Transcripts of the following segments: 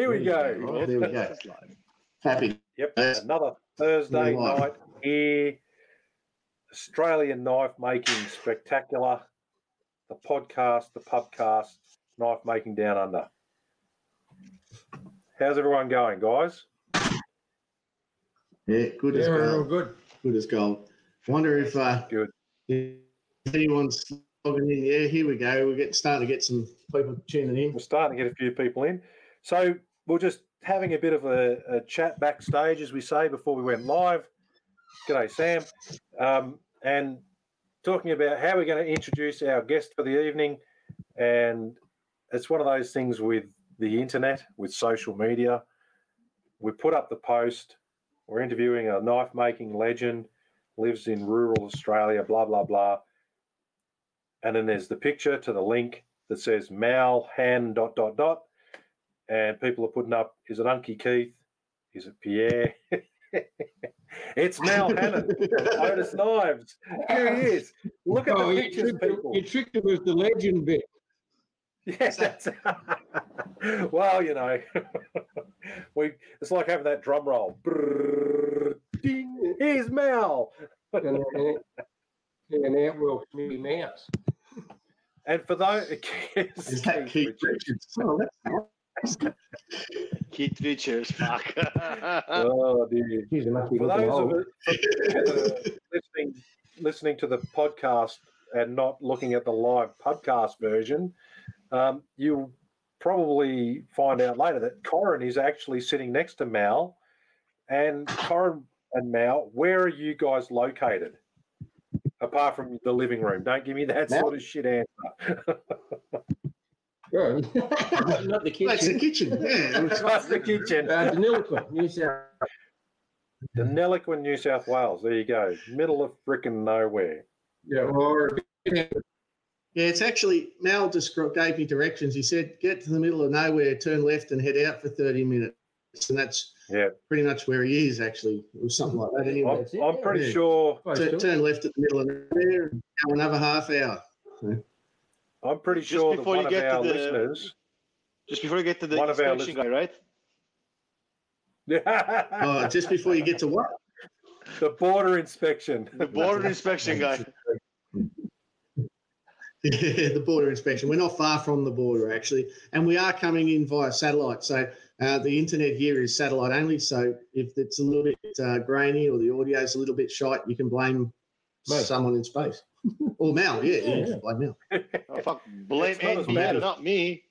Here we go. Oh, there we go. Happy. Yep, another Thursday night here. Australian knife making spectacular. The podcast, the pubcast, knife making down under. How's everyone going, guys? Yeah, good as Yeah, we're all gold. good. Good as gold. Wonder if uh, Good. if anyone's logging in. Yeah, here we go. We're getting starting to get some people tuning in. We're starting to get a few people in. So we're just having a bit of a, a chat backstage, as we say, before we went live. G'day, Sam. Um, and talking about how we're going to introduce our guest for the evening. And it's one of those things with the internet, with social media. We put up the post. We're interviewing a knife making legend, lives in rural Australia, blah, blah, blah. And then there's the picture to the link that says Mal Han dot dot dot, and people are putting up: Is it Unky Keith? Is it Pierre? it's Mal Hannon, Otis Knives. Here he is. Look at Oh, the you pictures, tricked, people. you tricked it with the legend bit. Yes, that's. well, you know, we. It's like having that drum roll. Brrr, ding. Here's Mal. And, and, and out will Mickey Mouse. And for those, Is that Keith Richards? Oh, that's nice. Keith Richards, fuck. Oh dear. He's a lucky For little those hole. of us uh, listening, listening to the podcast and not looking at the live podcast version, um, you'll probably find out later that Corin is actually sitting next to Mal. And Corin and Mal, where are you guys located? Apart from the living room, don't give me that Mal? sort of shit answer. Not the kitchen. That's the kitchen. kitchen. Yeah. That's the kitchen. Uh, Deniliquin, New South. Deniliquin, New South Wales. There you go. Middle of frickin' nowhere. Yeah, or Yeah, it's actually Mal just gave me directions. He said, "Get to the middle of nowhere, turn left, and head out for thirty minutes." And that's Yeah. pretty much where he is. Actually, or something like that. Anyway, I'm, I'm pretty Yeah. sure close Turn- turn left at the middle of nowhere, and go another half hour. I'm pretty Just sure that before you one of get to our the- listeners. Just before you get to the One of our inspection guy, right? Oh, just before you get to what? the border inspection. The border inspection guy. Yeah, the border inspection. We're not far from the border, actually, and we are coming in via satellite. So uh, the internet here is satellite only. So if it's a little bit uh, grainy or the audio is a little bit shite, you can blame Mate. someone in space or Mel. Yeah, yeah, Yeah. blame Mel. Oh, fuck. Blame It's not as NBN, bad as- not me.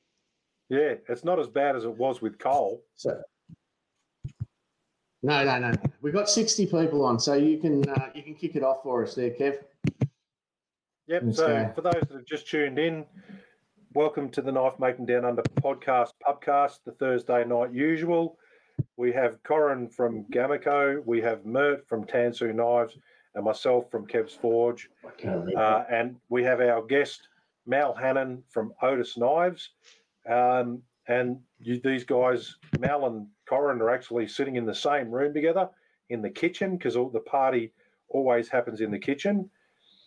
yeah, it's not as bad as it was with Cole. So no, no, no. We've got sixty people on, so you can uh, you can kick it off for us there, Kev. Yep. Let's so go. for those that have just tuned in, welcome to the Knife Making Down Under podcast pubcast, the Thursday night usual. We have Corin from Gamaco, we have Mert from Tansu Knives, and myself from Kev's Forge. Uh, and we have our guest, Mal Hannon from Otis Knives. Um, and you, these guys, Mal and Corin, are actually sitting in the same room together in the kitchen because the party always happens in the kitchen.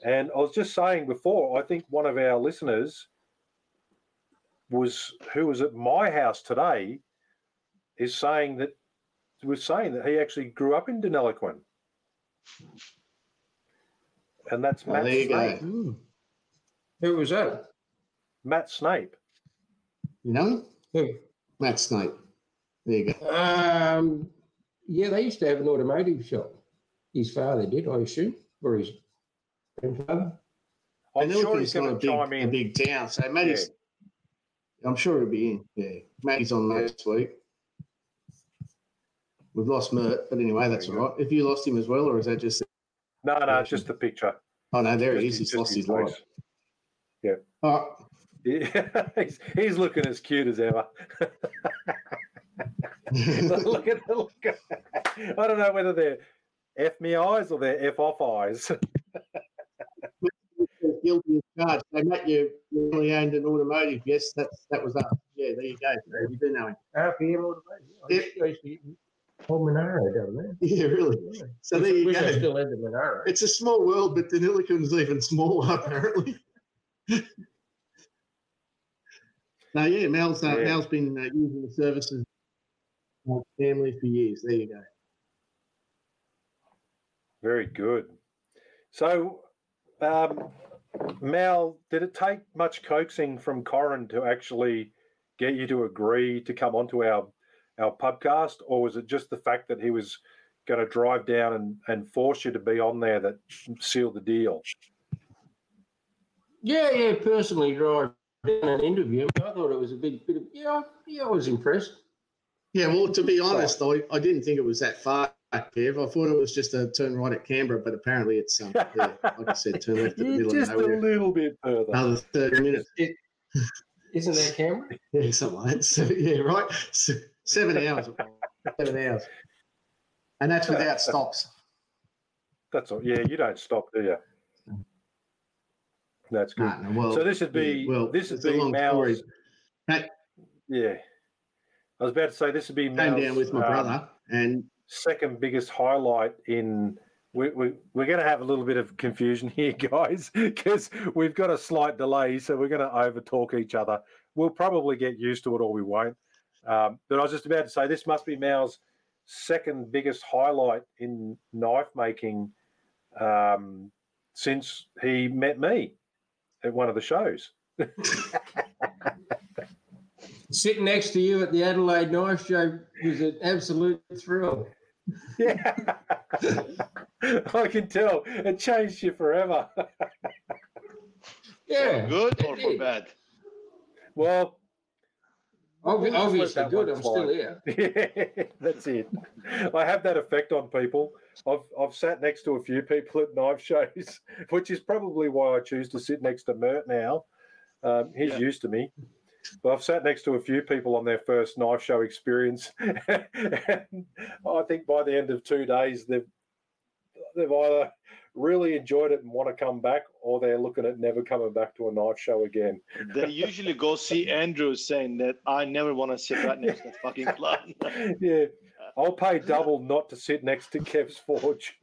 And I was just saying before, I think one of our listeners was who was at my house today is saying that was saying that he actually grew up in Deniliquin. And that's Matt there you Snape. go. Hmm. Who was that? Matt Snape. You know him? Who? Matt Snape. There you go. Um, yeah, they used to have an automotive shop. His father did, I assume, or his grandfather. I'm And sure he's going to a chime big, in. a big town. So Matty's, I'm sure he'll be in. Yeah, Matty's on next week. We've lost Mert, but anyway, that's all There you right. If you lost him as well, or is that just? No, no, it's just the picture. Oh no, there he Just is. He's lost his life. face. Oh, Yeah, he's, he's looking as cute as ever. look at the look. At, I don't know whether they're F me eyes or they're F off eyes. guilty as charged. So Matt, you you only owned an automotive. Yes, that's that was us. Yeah, there you go. You do know him. RPM automotive. I used to- I used to- Oh, Monaro down there. Yeah, really. So there you Wish I go. still had the Monaro. It's a small world, but Deniliquin's even smaller, apparently. no, yeah, Mel's, uh, Yeah. Mel's been uh, using the services my family for years. There you go. Very good. So, um, Mal, did it take much coaxing from Corin to actually get you to agree to come onto our our podcast, or was it just the fact that he was going to drive down and, and force you to be on there that sealed the deal? Yeah, yeah. Personally, drive down and interview him. I thought it was a big bit of yeah. Yeah, I was impressed. Yeah, well, to be honest, I, I didn't think it was that far, Kev. I thought it was just a turn right at Canberra, but apparently it's, um, yeah, like I said, turn left at the middle just of a little bit further. Another 30 minutes. Isn't that Cameron? Yeah, something like that. So, yeah, right. So, seven hours. Seven hours. And that's without stops. That's all. Yeah, you don't stop, do you? That's good. Nah, well, so this would be well, this would be Mal's. Hey. Yeah, I was about to say this would be came Mal's, down with my um, brother and second biggest highlight in. We, we, we're going to have a little bit of confusion here, guys, because we've got a slight delay, so we're going to overtalk each other. We'll probably get used to it, or we won't. Um, but I was just about to say this must be Mal's second biggest highlight in knife making um, since he met me at one of the shows. Sitting next to you at the Adelaide Knife Show was an absolute thrill. Yeah, I can tell it changed you forever. Yeah, for Good or for bad? well, Obvi- We'll just let obviously good. one I'm still here. Yeah, that's it. I have that effect on people. I've I've sat next to a few people at knife shows, which is probably why I choose to sit next to Mert now. Um, he's Yeah. used to me. But I've sat next to a few people on their first knife show experience, and I think by the end of two days they've they've either really enjoyed it and want to come back, or they're looking at never coming back to a knife show again. They usually go see Andrew saying that I never want to sit right next to that fucking clown. yeah, I'll pay double not to sit next to Kev's Forge.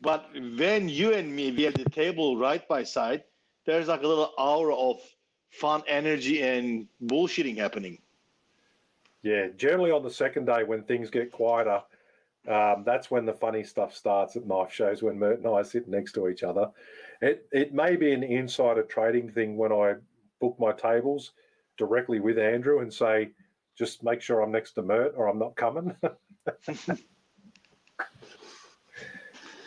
but when you and me we at the table right by side, there's like a little aura of fun energy and bullshitting happening. Yeah, generally on the second day when things get quieter, um, that's when the funny stuff starts at knife shows when Mert and I sit next to each other. It it may be an insider trading thing when I book my tables directly with Andrew and say, just make sure I'm next to Mert or I'm not coming.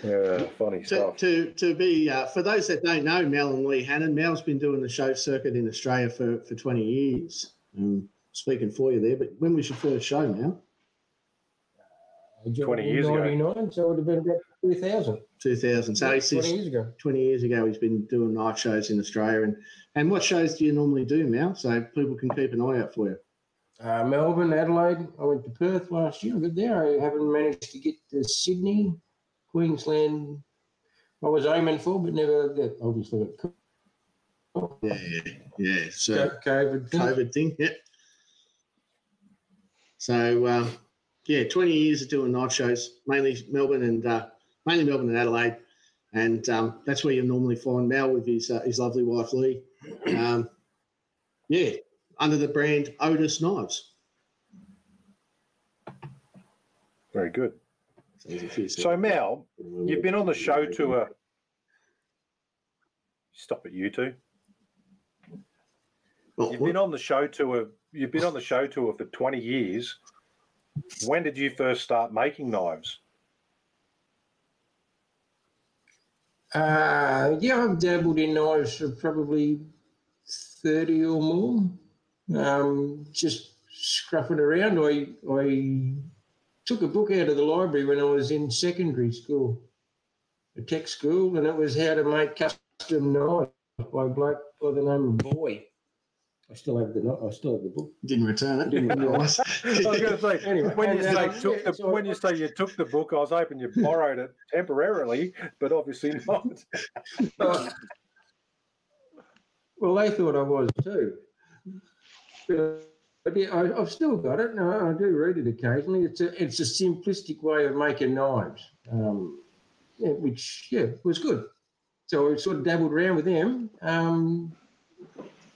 yeah, funny to, stuff. to, to be, uh, for those that don't know, Mel and Lee Hannon, Mel's been doing the show circuit in Australia for, for 20 years. Um, speaking for you there, but when was your first show, Mel? 20 years ago. 99, so it would have been about 2000. 2000. So Yeah, he's 20 years ago. 20 years ago, he's been doing night shows in Australia. And, and what shows do you normally do, now So people can keep an eye out for you. Uh, Melbourne, Adelaide. I went to Perth last year, but there I haven't managed to get to Sydney, Queensland. I was aiming for, but never. That obviously got Yeah, yeah. Yeah. So co- COVID. thing. COVID thing. Yep. So um, yeah, 20 years of doing knife shows, mainly Melbourne and uh, mainly Melbourne and Adelaide, and um, that's where you normally find Mel with his uh, his lovely wife Lee. Um, yeah, under the brand Otis Knives. Very good. So, Mel, you've been on the show tour. Stop it, you two. You've been on the show tour. You've been on the show tour for twenty years. When did you first start making knives? Uh, yeah, I've dabbled in knives for probably 30 or more. Um, just scruffing around. I, I took a book out of the library when I was in secondary school, a tech school, and it was how to make custom knives by a bloke by the name of Boy. I still have the kni- I still have the book. Didn't return it. Didn't realise. I was going to say Anyway, when you say took yeah, the so when you say you took the book, I was hoping you borrowed it temporarily, but obviously not. Uh, well, they thought I was too. But, but yeah, I, I've still got it. No, I do read it occasionally. It's a it's a simplistic way of making knives, um, yeah, which yeah was good. So I sort of dabbled around with them. Um,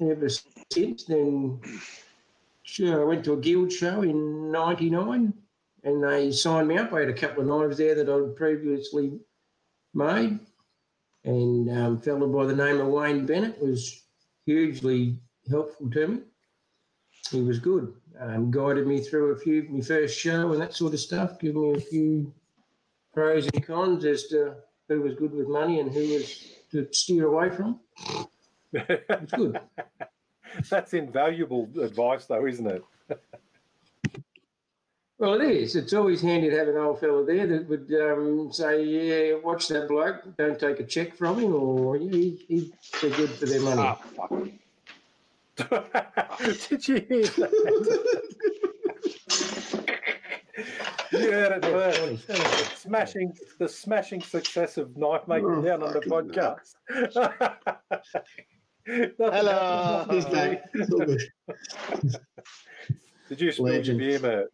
ever since then, sure, I went to a guild show in '99. and they signed me up. I had a couple of knives there that I'd previously made, and um, a fellow by the name of Wayne Bennett was hugely helpful to me. He was good. Um, guided me through a few my first show and that sort of stuff. Give me a few pros and cons as to who was good with money and who was to steer away from. It's good. That's invaluable advice, though, isn't it? Well, it is. It's always handy to have an old fella there that would um, say, "Yeah, watch that bloke. Don't take a check from him," or yeah, he, he's they're good for their money. Ah, fuck. Did you hear that? you heard it first. Funny, funny. Smashing the smashing success of knife making Oh, down on the podcast. Nothing Hello. He's back. It's all good. Did you spill your Legend. beer, Mert?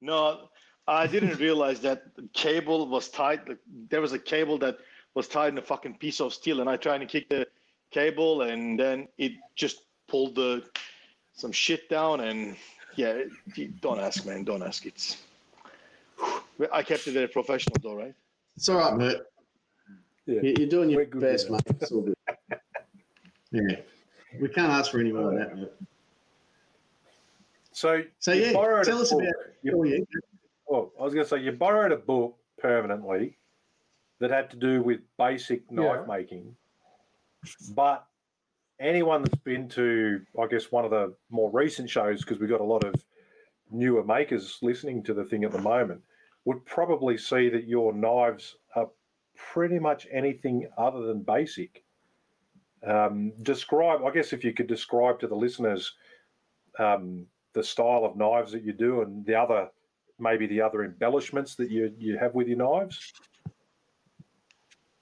No, I didn't realize that the cable was tied. Like, there was a cable that was tied in a fucking piece of steel, and I tried to kick the cable, and then it just pulled the some shit down. And yeah, it- don't ask, man. Don't ask. It's. I kept it at a professional, though, right? It's all right, mate. Yeah. You- You're doing your We're good with best, mate. It's all good. Yeah. We can't ask for any more than that, mate. So, So, you yeah, borrowed tell a us book. about You- Oh, yeah. well, oh, I was going to say you borrowed a book permanently that had to do with basic knife Yeah. making, but anyone that's been to, I guess, one of the more recent shows, because we've got a lot of newer makers listening to the thing at the moment, would probably see that your knives are pretty much anything other than basic. Um, describe, I guess, if you could describe to the listeners um, the style of knives that you do and the other maybe the other embellishments that you you have with your knives.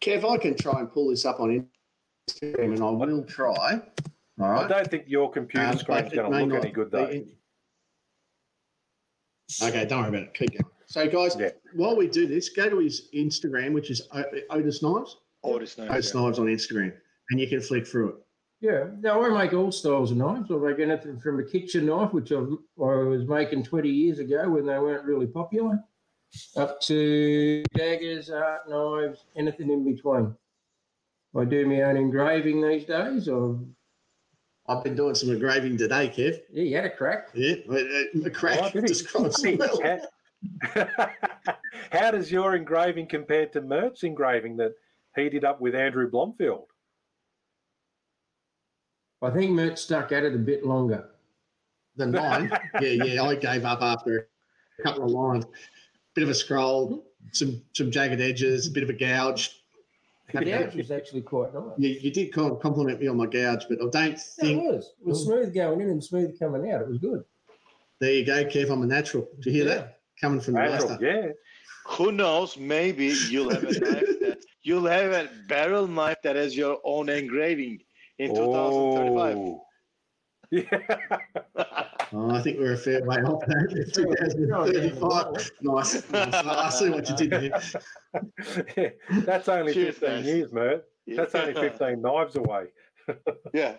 Kev, I can try and pull this up on Instagram, and I will try. All I don't think your computer Um, screen's but going to look any good though. in- Okay, don't worry about it. Keep going. So, guys, Yeah. while we do this, go to his Instagram, which is O- Otis Knives. It's nice. Otis yeah. Knives on Instagram, and you can flick through it. Yeah, no, I make all styles of knives. I make anything from a kitchen knife, which I, I was making 20 years ago when they weren't really popular, up to daggers, art knives, anything in between. I do my own engraving these days. I've, I've been doing some engraving today, Kev. yeah, you had a crack. Yeah, uh, a crack Oh, did describes well. how, how does your engraving compare to Mert's engraving that he did up with Andrew Blomfield? I think Mert stuck at it a bit longer. than nine, yeah, yeah. I gave up after a couple of lines. Bit of a scroll, some some jagged edges, a bit of a gouge. The gouge was actually quite nice. You, you did com- compliment me on my gouge, but I don't Yeah, it think. was. It was smooth going in and smooth coming out. It was good. There you go, Kev. I'm a natural. Did you hear that? Coming from the Natural, master. yeah. Who knows? Maybe you'll have a knife that you'll have a barrel knife that has your own engraving in 2035. Oh. Yeah. Oh, I think we're a fair way off that. 2035. Nice. nice. I see what you did there. That's only Cheers, 15 guys. years, Mert. That's only 15 knives away. Yeah.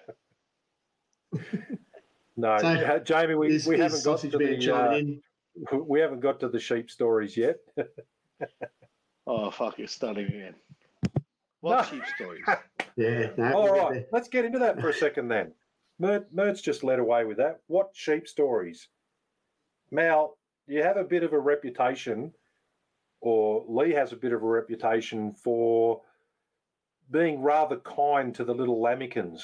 No, So, uh, Jamie, we, Is- we is haven't got to the uh, we haven't got to the sheep stories yet. Oh fuck! You're starting again. What No. cheap stories? Yeah. No, All we'll get right, there. let's get into that for a second then. Mert, Mert's just led away with that. What sheep stories? Mal, you have a bit of a reputation, or Lee has a bit of a reputation for being rather kind to the little lamikins.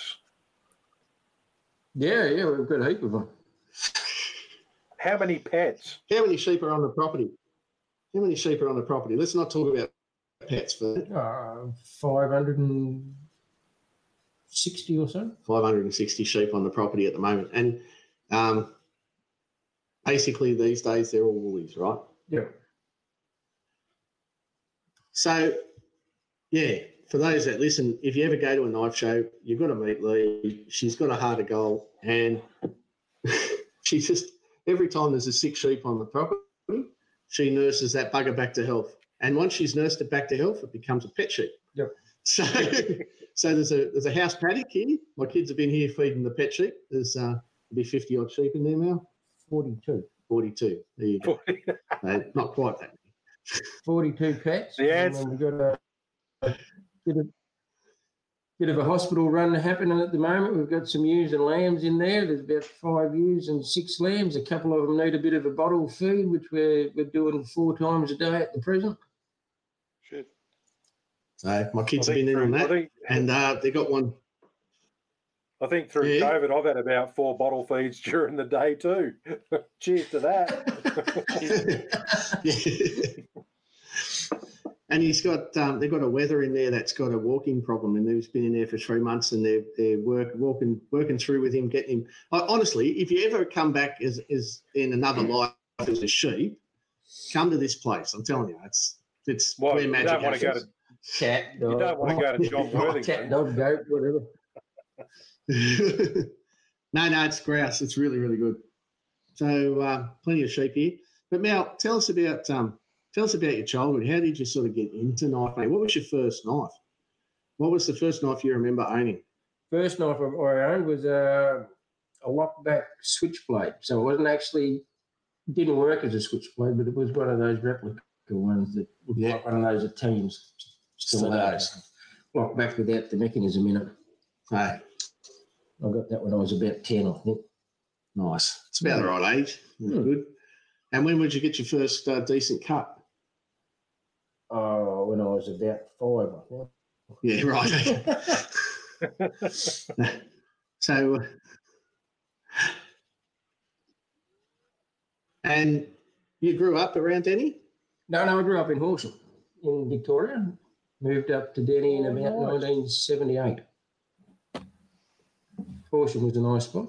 Yeah, yeah, we've got a heap of them. How many pets? How many sheep are on the property? How many sheep are on the property? Let's not talk about pets for Uh, 560 or so. 560 sheep on the property at the moment. And um, basically, these days, they're all woolies, right? Yeah. So, yeah, for those that listen, if you ever go to a knife show, you've got to meet Lee. She's got a heart of gold, and she just every time there's a sick sheep on the property, she nurses that bugger back to health. And once she's nursed it back to health, it becomes a pet sheep. Yep. So, so there's a there's a house paddock here. My kids have been here feeding the pet sheep. There's uh, be 50 odd sheep in there now. 42. 42. There you go. Uh, not quite that. many. 42 pets. The and We've got a, a bit, of, a hospital run happening at the moment. We've got some ewes and lambs in there. There's about five ewes and six lambs. A couple of them need a bit of a bottle feed, which we're, we're doing four times a day at the present. Shit. So my kids have been in on that. think, And uh, they got one. I think through Yeah. COVID, I've had about four bottle feeds during the day too. Cheers to that. Yeah. And he's got um, they've got a wether in there that's got a walking problem, and he's been in there for three months, and they're they're work, walking working through with him, getting him. I, honestly, if you ever come back as, as in another life as a sheep, come to this place. I'm telling you, it's it's Well, where you magic don't want to go happens. to Cat, you don't want to go to John Cat, dog, goat, whatever. no, no, it's grouse. It's really, really good. So uh, plenty of sheep here. But Mel, tell us about um, tell us about your childhood. How did you sort of get into knife making? What was your first knife? What was the first knife you remember owning? First knife I owned was a, a lockback switchblade. So it wasn't actually, didn't work as a switchblade, but it was one of those replica ones that looked Yeah. like one of those teams still those. Locked back without the mechanism in it. Hey, I got that when I was about 10, I think. nice. It's about the right age. Hmm. Good. And when would you get your first uh, decent cut? Oh, when I was about five, I think. Yeah, right. so, uh, and you grew up around Denny? No, no, I grew up in Horsham in Victoria. Moved up to Denny in Oh, about nice. 1978. Horsham was a nice spot.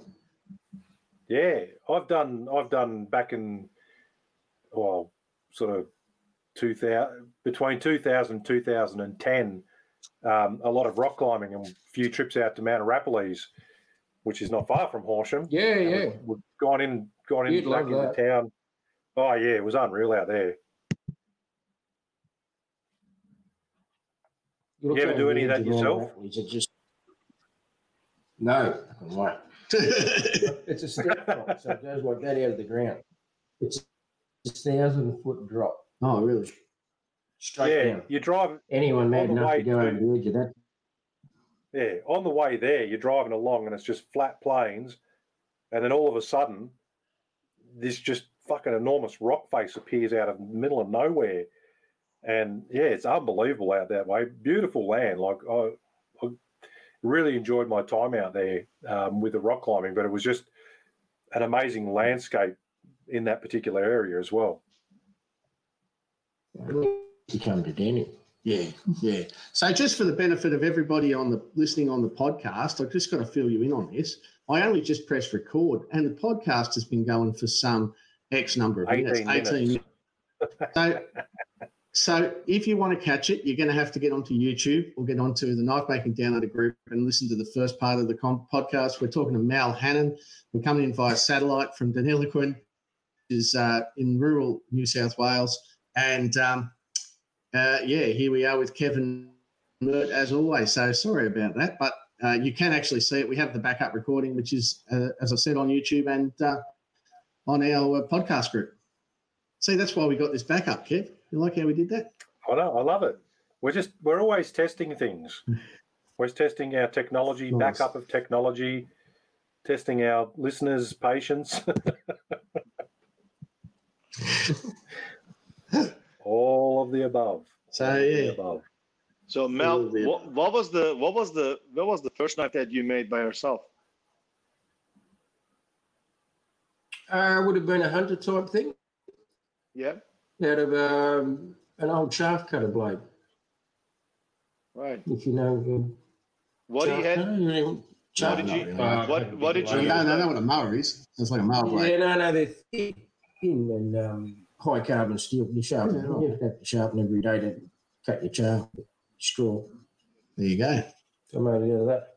Yeah, I've done. I've done back in, well, sort of two thousand between 2000 and 2010, um, a lot of rock climbing and a few trips out to Mount Arapiles, which is not far from Horsham. Yeah, yeah. We've, we've gone in, gone in You'd back love into town. Oh yeah, it was unreal out there. You'll You ever do any of that yourself? Mount Rattles, It just no, right. It's a step drop, so it goes like that out of the ground. It's a thousand foot drop oh, really? straight yeah, down. you drive. Anyone mad enough to go over the edge of that? Yeah, on the way there, you're driving along and it's just flat plains, and then all of a sudden, this just fucking enormous rock face appears out of the middle of nowhere, and yeah, it's unbelievable out that way. Beautiful land, like I, I really enjoyed my time out there um, with the rock climbing, but it was just an amazing landscape in that particular area as well. You come to Denny. Yeah, yeah. So just for the benefit of everybody on the listening on the podcast, I've just got to fill you in on this. I only just pressed record, and the podcast has been going for some X number of 18 minutes. minutes. minutes. So, so if you want to catch it, you're going to have to get onto YouTube or get onto the Knife Making Down Under group and listen to the first part of the com- podcast. We're talking to Mal Hannon. We're coming in via satellite from Deniliquin, which is uh, in rural New South Wales. And um, uh, yeah, here we are with Kevin Mert as always. So sorry about that, but uh, you can actually see it. We have the backup recording, which is, uh, as I said, on YouTube and uh, on our uh, podcast group. See, that's why we got this backup, Kev. You like how we did that? I know, I love it. We're just we're always testing things. We're testing our technology, Nice. backup of technology, testing our listeners' patience. All of the above. So, All of the yeah. above. So Mel, what, what was the what was the what was the first knife that you made by yourself? Uh, would have been a hunter type thing Yeah, out of um, an old chaff cutter blade. right. If you know. Um, What do you shaft had? cutter, What shaft did you? really. Uh, what what did you? you use don't know that- what a mower is. It's like a mower blade. Yeah, no, no, they're thin, thin and um, high carbon steel. You sharpen, Yeah. you have to sharpen every day to cut your chaff, straw. There you go. So I made it out of that.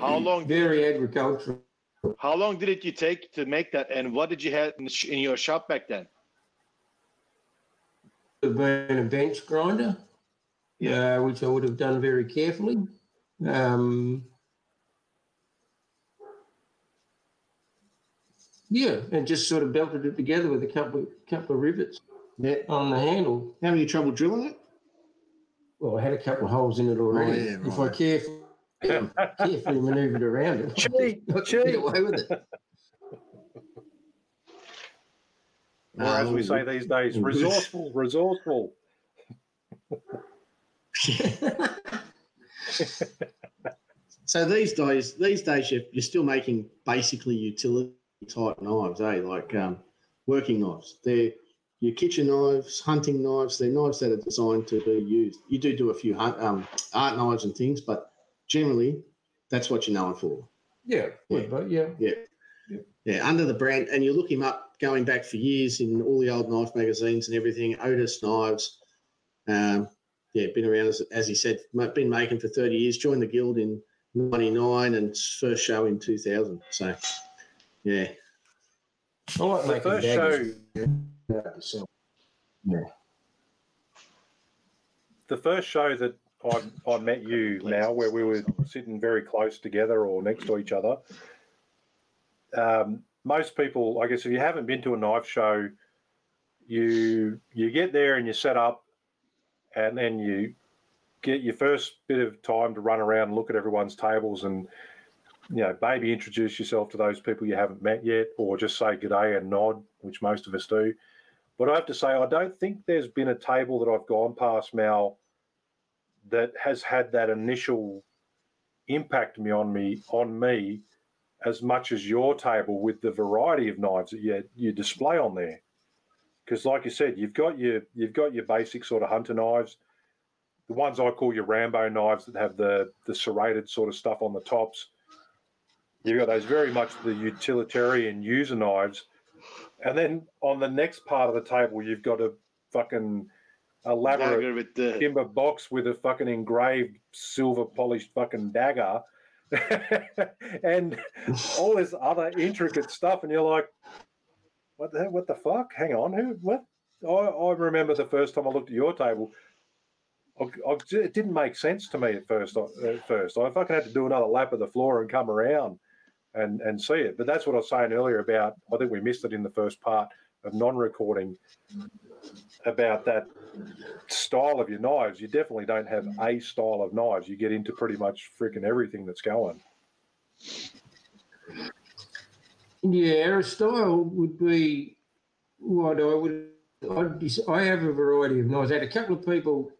How long? Very agricultural. How long did it you take to make that? And what did you have in, sh- in your shop back then? Would have been a bench grinder, uh, which I would have done very carefully. Um, Yeah, and just sort of belted it together with a couple couple of rivets Yeah. on the handle. Having any trouble drilling it? Well, I had a couple of holes in it already. Oh, yeah, If I right. carefully, carefully manoeuvred around it, Cheat, I could cheat. get away with it. Or as we Um, say these days, resourceful, resourceful. So these days, these days you're, you're still making basically utility type knives, eh? Like um, working knives. They're your kitchen knives, hunting knives. They're knives that are designed to be used. You do do a few hunt, um, art knives and things, but generally, that's what you're known for. yeah, Yeah. but yeah, Yeah, under the brand, and you look him up going back for years in all the old knife magazines and everything. Otis Knives, um, yeah, been around as, as he said, been making for thirty years. Joined the guild in '99 and first show in 2000. So, yeah, I like The making first show, daggers. myself. the first show that I, I met you now, where we were sitting very close together or next to each other. Um, most people, I guess, if you haven't been to a knife show, you you get there and you set up, and then you get your first bit of time to run around and look at everyone's tables and you know maybe introduce yourself to those people you haven't met yet, or just say good day and nod, which most of us do. But I have to say, I don't think there's been a table that I've gone past now that has had that initial impact me on me on me as much as your table with the variety of knives that you, you display on there. Because, like you said, you've got your you've got your basic sort of hunter knives, the ones I call your Rambo knives that have the the serrated sort of stuff on the tops. You've got those very much the utilitarian user knives, and then on the next part of the table, you've got a fucking elaborate with the timber box with a fucking engraved silver polished fucking dagger. And all this other intricate stuff and you're like what the what the fuck? Hang on who what? I, I remember the first time I looked at your table I, I, it didn't make sense to me at first uh, at first. I fucking had to do another lap of the floor and come around and and see it but that's what I was saying earlier about I think we missed it in the first part of non-recording about that style of your knives, you definitely don't have a style of knives. You get into pretty much freaking everything that's going. Yeah, a style would be what I would. I'd I have a variety of knives. I had a couple of people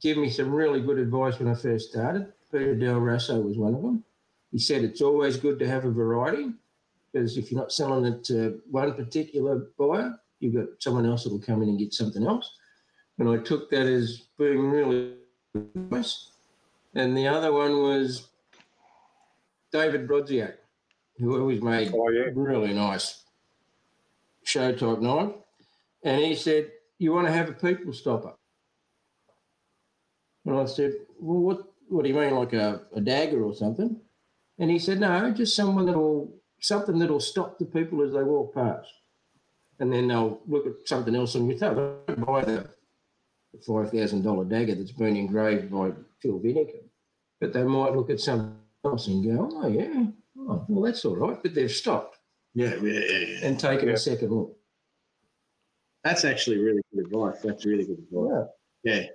give me some really good advice when I first started. Peter Del Raso was one of them. He said it's always good to have a variety because if you're not selling it to one particular buyer, you've got someone else that will come in and get something else. And I took that as being really nice. And the other one was David Brodziak, who always made Oh yeah, really nice show type knife. And he said, You want to have a people stopper? And I said, Well, what, what do you mean, like a, a dagger or something? And he said, No, just someone that'll, something that'll stop the people as they walk past. And then they'll look at something else on your table. Don't buy the $5,000 dagger that's been engraved by Phil Vinicum. But they might look at something else and go, Oh, yeah, oh, well, that's all right. But they've stopped yeah, yeah, yeah. yeah. and taken Yeah. a second look. That's actually really good advice. That's really good advice. Yeah. Yeah,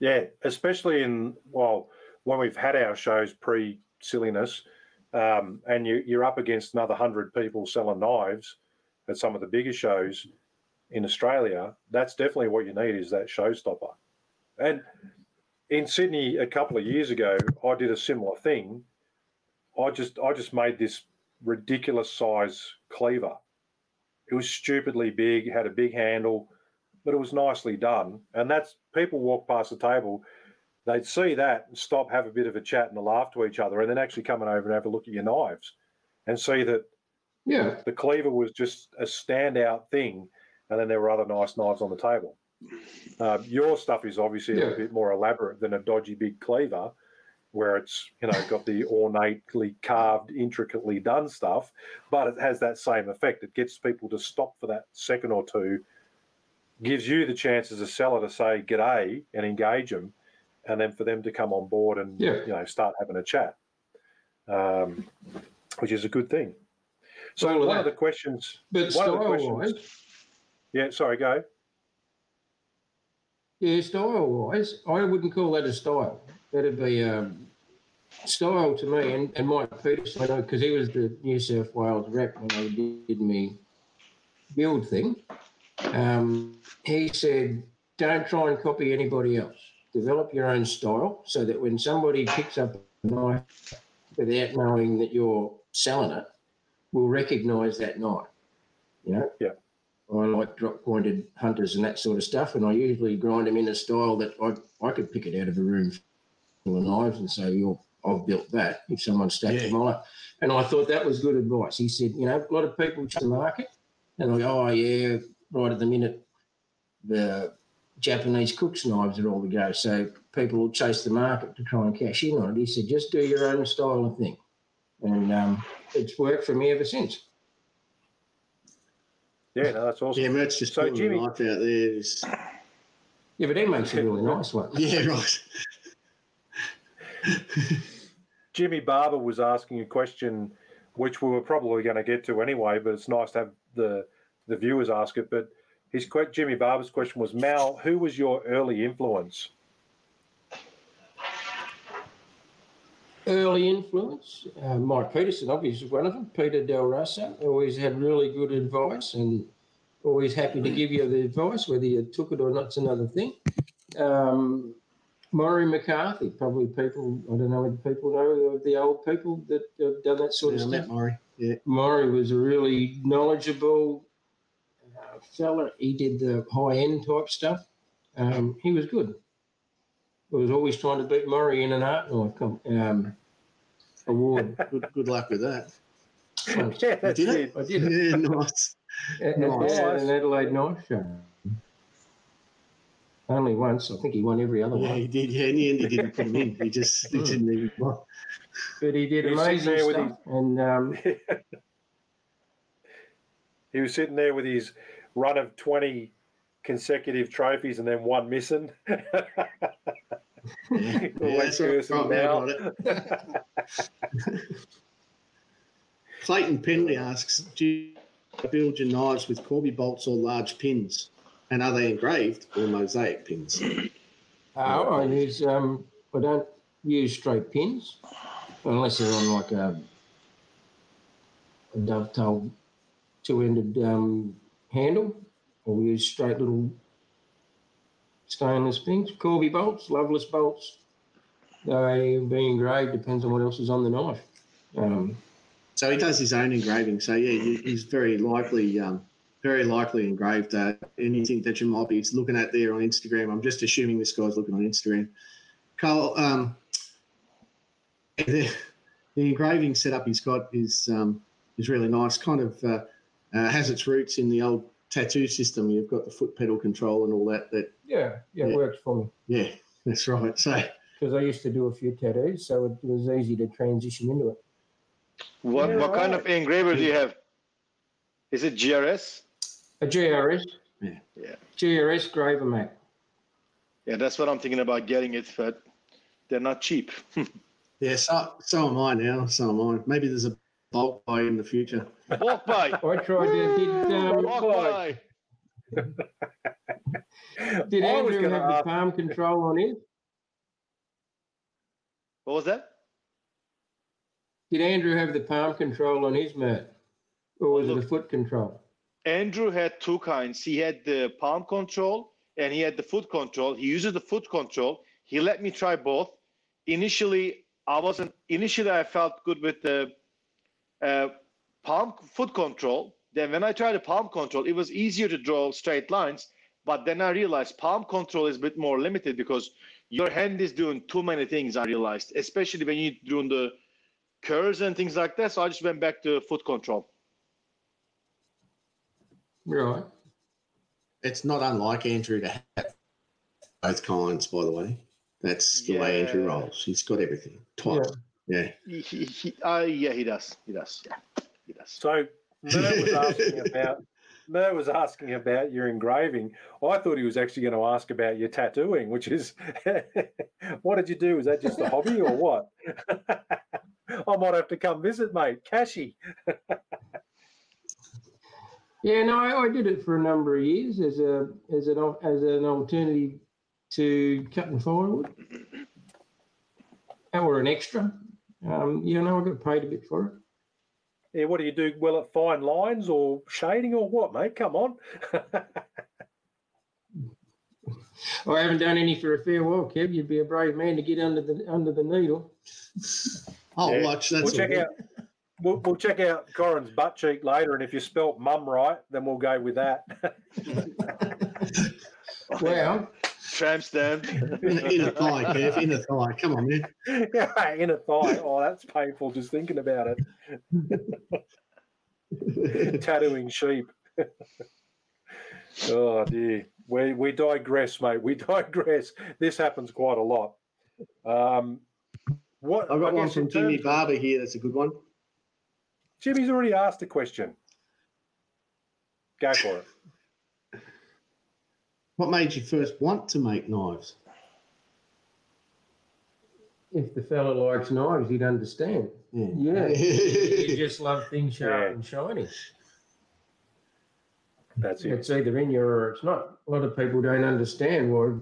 yeah. Especially in well, when we've had our shows pre silliness, um, and you, you're up against another hundred people selling knives at some of the bigger shows in Australia. That's definitely what you need is that showstopper. And in Sydney a couple of years ago, I did a similar thing. I just I just made this ridiculous size cleaver. It was stupidly big, had a big handle, but it was nicely done. And that's people walk past the table, they'd see that and stop, have a bit of a chat and a laugh to each other, and then actually come over and have a look at your knives and see that Yeah. the cleaver was just a standout thing, and then there were other nice knives on the table. Um, your stuff is obviously a bit more elaborate than a dodgy big cleaver, where it's you know got the ornately carved, intricately done stuff, but it has that same effect. It gets people to stop for that second or two, gives you the chance as a seller to say g'day and engage them, and then for them to come on board and Yeah. you know start having a chat, um, which is a good thing. So All of one of that. the questions. But one of the style questions. wise, Yeah, sorry, go. yeah, style wise, I wouldn't call that a style. That'd be um, style to me. And, and Mike Peterson, I know because he was the New South Wales rep when I did me build thing. Um, he said, don't try and copy anybody else. Develop your own style so that when somebody picks up a knife without knowing that you're selling it, will recognise that knife. You know? Yeah. I like drop pointed hunters and that sort of stuff, and I usually grind them in a style that I, I could pick it out of a room full of knives and say, You're, I've built that if someone stacked Yeah. them all up. And I thought that was good advice. He said, You know, a lot of people chase the market and I go, Oh, yeah, right at the minute, the Japanese cook's knives are all the go. So people will chase the market to try and cash in on it. He said, Just do your own style of thing. And um, it's worked for me ever since. Yeah, no, that's awesome. Yeah, Mert's just So, pulling Jimmy- a knife out there. It's- Yeah, but he makes a really nice one. Yeah, right. Jimmy Barber was asking a question, which we were probably going to get to anyway, but it's nice to have the the viewers ask it. But his que- Jimmy Barber's question was, Mal, who was your early influence? early influence. Uh, Mike Peterson, obviously, one of them. Peter Del Raso always had really good advice and always happy to give you the advice. Whether you took it or not's another thing. Um, Maury McCarthy, probably people, I don't know whether people know of the old people that have done that sort Yeah, I of met stuff. Maury. Yeah. Maury was a really knowledgeable fella. He did the high end type stuff. Um, he was good. I was always trying to beat Murray in an art knife com- um, award. Good, good luck with that. Once. Yeah, that's did it. it? I did it Yeah, nice. at, Nice. at an Adelaide knife show. Only once. I think he won every other Yeah, one. he did. Yeah, in the end, he didn't put him in. He just he didn't even. But he did He's sitting amazing there with stuff. And um, he was sitting there with his run of 20 consecutive trophies and then one missing. Yeah, Always that's right. cursing Right, now. right, right. Clayton Penley asks, "Do you build your knives with Corby bolts or large pins, and are they engraved or mosaic pins?" uh, I use um, I don't use straight pins unless they're on like a, a dovetail two-ended um, handle. Or we use straight little stainless things. Corby bolts, loveless bolts. They be engraved depends on what else is on the knife. Um, So he does his own engraving. So yeah, he- he's very likely, um, very likely engraved uh, anything that you might be looking at there on Instagram. I'm just assuming this guy's looking on Instagram. Carl, um, the, the engraving setup he's got is um, is really nice. Kind of uh, uh, has its roots in the old tattoo system. You've got the foot pedal control and all that. That yeah, yeah, Yeah. works for me. yeah, that's right. So because I used to do a few tattoos, so it was easy to transition into it. What Yeah, what kind right. of engraver do you have? Is it GRS? A GRS, Yeah. Yeah. GRS Graver Mac. Yeah, that's what I'm thinking about getting it, but they're not cheap. yeah, so so am I now. So am I. Maybe there's a bulk buy in the future. Walk by. I tried to did um, Walk by. by. did I Andrew gonna have the ask- palm control on his? What was that? Did Andrew have the palm control on his mat, or was it Look. a foot control? Andrew had two kinds. He had the palm control and he had the foot control. He uses the foot control. He let me try both. Initially, I wasn't. Initially, I felt good with the uh, palm foot control. Then, when I tried the palm control, it was easier to draw straight lines. But then I realized palm control is a bit more limited because your hand is doing too many things. I realized, especially when you're doing the curves and things like that. So I just went back to foot control. Right. It's not unlike Andrew to have both kinds, by the way. That's the way Andrew rolls. He's got everything twice. Yeah. He, he, he, uh, yeah, he does. He does. Yeah, he does. So Mer was asking about Mer was asking about your engraving. I thought he was actually going to ask about your tattooing, which is what did you do? Is that just a hobby or what? I might have to come visit, mate. Cashy. Yeah, no, I, I did it for a number of years as a as an as an alternative to cutting firewood, or an extra. Um, you know, I got paid a bit for it. Yeah, what do you do? Well, at fine lines or shading or what, mate? Come on. I haven't done any for a fair while, Kev. You'd be a brave man to get under the under the needle. I'll Yeah. watch. That's we'll check good. out. We'll, we'll check out Corin's butt cheek later, and if you spelt mum right, then we'll go with that. Well, Tramp stamp. In, in a thigh, Kev. In a thigh. Come on, man. Yeah, in a thigh. Oh, that's painful just thinking about it. Tattooing sheep. oh dear. We we digress, mate. We digress. This happens quite a lot. Um, what I've got I one from Jimmy Barber here. That's a good one. Jimmy's already asked a question. Go for it. What made you first want to make knives? if the fella likes knives, he'd understand. Yeah, you just love things sharp Yeah. and shiny. That's it. It's either in you or it's not. A lot of people don't understand why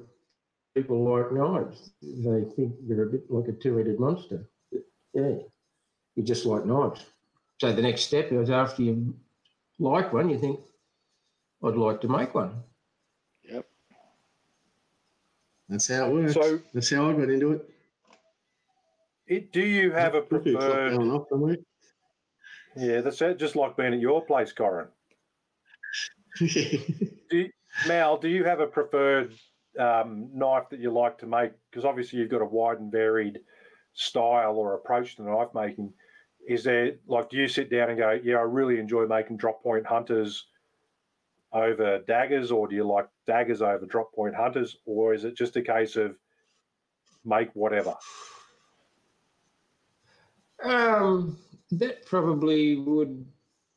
people like knives. They think you're a bit like a two-headed monster. Yeah, you just like knives. So the next step is after you like one, you think, I'd like to make one. Yep. That's how it works. So, That's how I got into it. it, do you have a preferred? Yeah, that's it. Just like being at your place, Corin. Mal, do you have a preferred um, knife that you like to make? Because obviously you've got a wide and varied style or approach to knife making. Is there like do you sit down and go, yeah, I really enjoy making drop point hunters over daggers, or do you like daggers over drop point hunters, or is it just a case of make whatever? Um, that probably would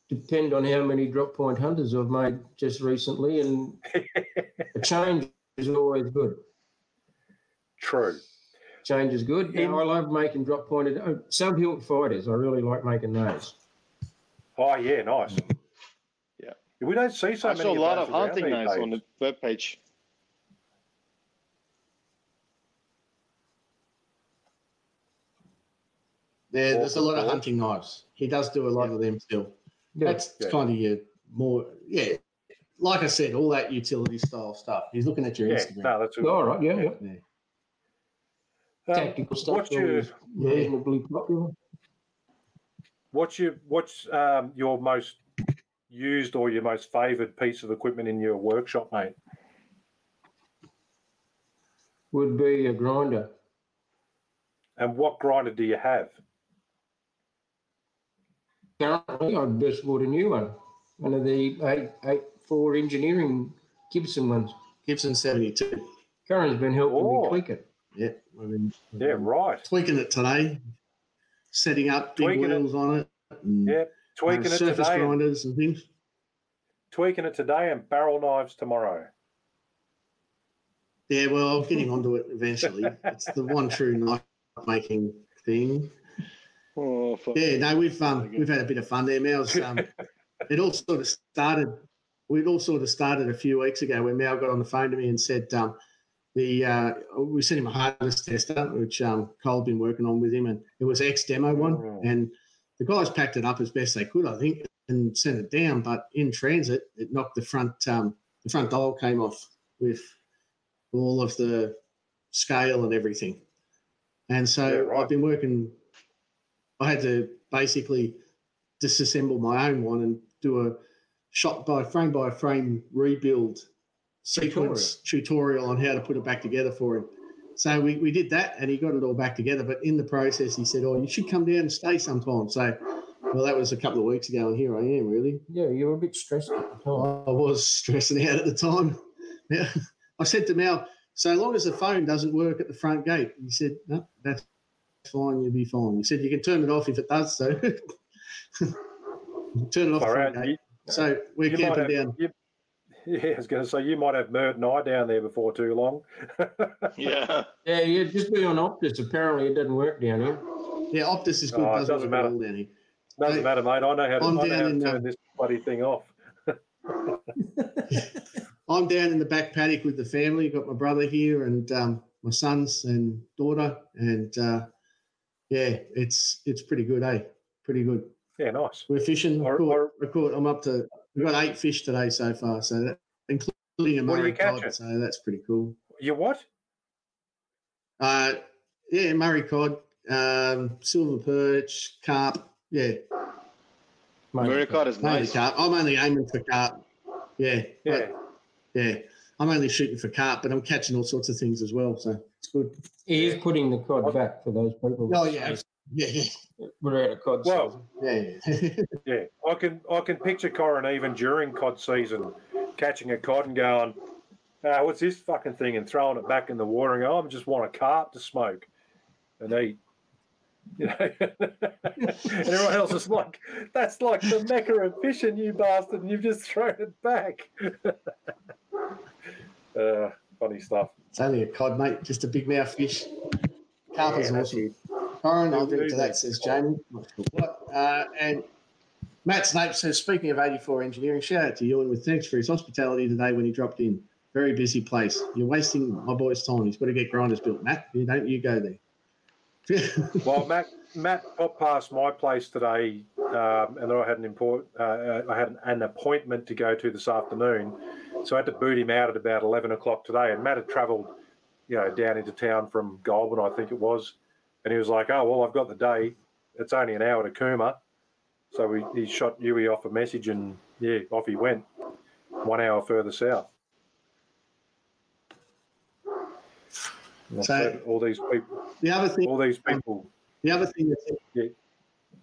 depend on how many drop point hunters I've made just recently, and a change is always good. True. Change is good. In- Now, I love making drop pointed oh, sub hilt fighters. I really like making those. Oh yeah, nice. Yeah. We don't see so I many. saw a lot of hunting knives days. on the web page. Yeah, there's a lot of hunting knives. He does do a lot of them still. Yeah. That's Yeah. kind of your more, yeah. Like I said, all that utility style stuff. He's looking at your Yeah, Instagram. no, that's All right. Yeah. yeah. Yeah. Um, Tactical stuff. what's your always reasonably popular. what's your what's um, your most used or your most favoured piece of equipment in your workshop, mate? Would be a grinder. And what grinder do you have? Currently, I've just bought a new one. One of the eight eight four engineering Gibson ones. Gibson 72. Corin's been helping Oh. me tweak it. Yeah. We've been, we've Yeah, been right. tweaking it today, setting up big Tweaking it. wheels on it. and, Yeah, uh, tweaking it surface today, and, grinders and things. tweaking it today, and barrel knives tomorrow. Yeah, well, I'm getting onto it eventually. it's the one true knife making thing. Oh, fuck. Yeah, no, we've um, we've had a bit of fun there. Mel's um, it all sort of started. We'd all sort of started a few weeks ago when Mel got on the phone to me and said um, the uh, we sent him a hardness tester which um, Cole'd been working on with him, and it was X demo one, Oh. and the guys packed it up as best they could, I think, and sent it down. But in transit, it knocked the front um, the front dial came off with all of the scale and everything. And so Yeah, right. I've been working. I had to basically disassemble my own one and do a shot by frame by frame rebuild sequence tutorial. on how to put it back together for him. So we, we did that and he got it all back together. But in the process, he said, Oh, you should come down and stay sometime. So, well, that was a couple of weeks ago, and here I am, really. Yeah, you were a bit stressed at the time. I was stressing out at the time. Yeah. I said to Mel, so long as the phone doesn't work at the front gate, he said, no, that's fine, you'll be fine. He said, you can turn it off if it does so. turn it off the All front right, gate. you, So we're you camping have, down. you, yeah, I was going to say you might have Mert and I down there before too long. Yeah. Yeah, yeah, just be on Optus. Apparently, it doesn't work down here. Yeah, Optus is good, Oh, doesn't, doesn't work matter. all down here. Doesn't Hey, matter, mate. I know how to, I'm I know how down to in, turn um, this bloody thing off. I'm down in the back paddock with the family. Got my brother here and um, my sons and daughter, and uh, yeah, it's it's pretty good, eh? Pretty good. Yeah, nice. We're fishing. Or- caught, or- I caught, I'm up to. We've got eight fish today so far, so that including a Murray you catching? cod. So that's pretty cool. You what? Uh, yeah, Murray cod, um, silver perch, carp. Yeah, Murray cod is mainly nice. carp. I'm only aiming for carp. Yeah, Yeah. but- yeah. I'm only shooting for carp, but I'm catching all sorts of things as well. So it's good. He is putting the cod back for those people. Oh yeah, yeah, yeah, We're out of cod Well, season. yeah. Yeah, I can I can picture Corin even during cod season catching a cod and going, ah, what's this fucking thing, and throwing it back in the water and go, I just want a carp to smoke and eat. You know, and everyone else is like, that's like the mecca of fishing, you bastard, and you've just thrown it back. uh, funny stuff. It's only a cod, mate. Just a big mouth fish. Carp is Yeah, that's awesome. It. Corin, I'll Yeah, drink to that, says Jamie. What? Uh, and Matt Snape says, speaking of 84 engineering, shout out to Ewan with thanks for his hospitality today when he dropped in. Very busy place. You're wasting my boy's time. He's got to get grinders built. Matt, you don't you go there. Well, Matt, Matt popped past my place today, um, and then I had an import. Uh, I had an appointment to go to this afternoon, so I had to boot him out at about eleven o'clock today. And Matt had travelled, you know, down into town from Goulburn, I think it was, and he was like, "Oh well, I've got the day. It's only an hour to Cooma." So we, he shot Yui off a message, and yeah, off he went, one hour further south. And So- all these people, the other thing, all these people the other thing that's Yeah.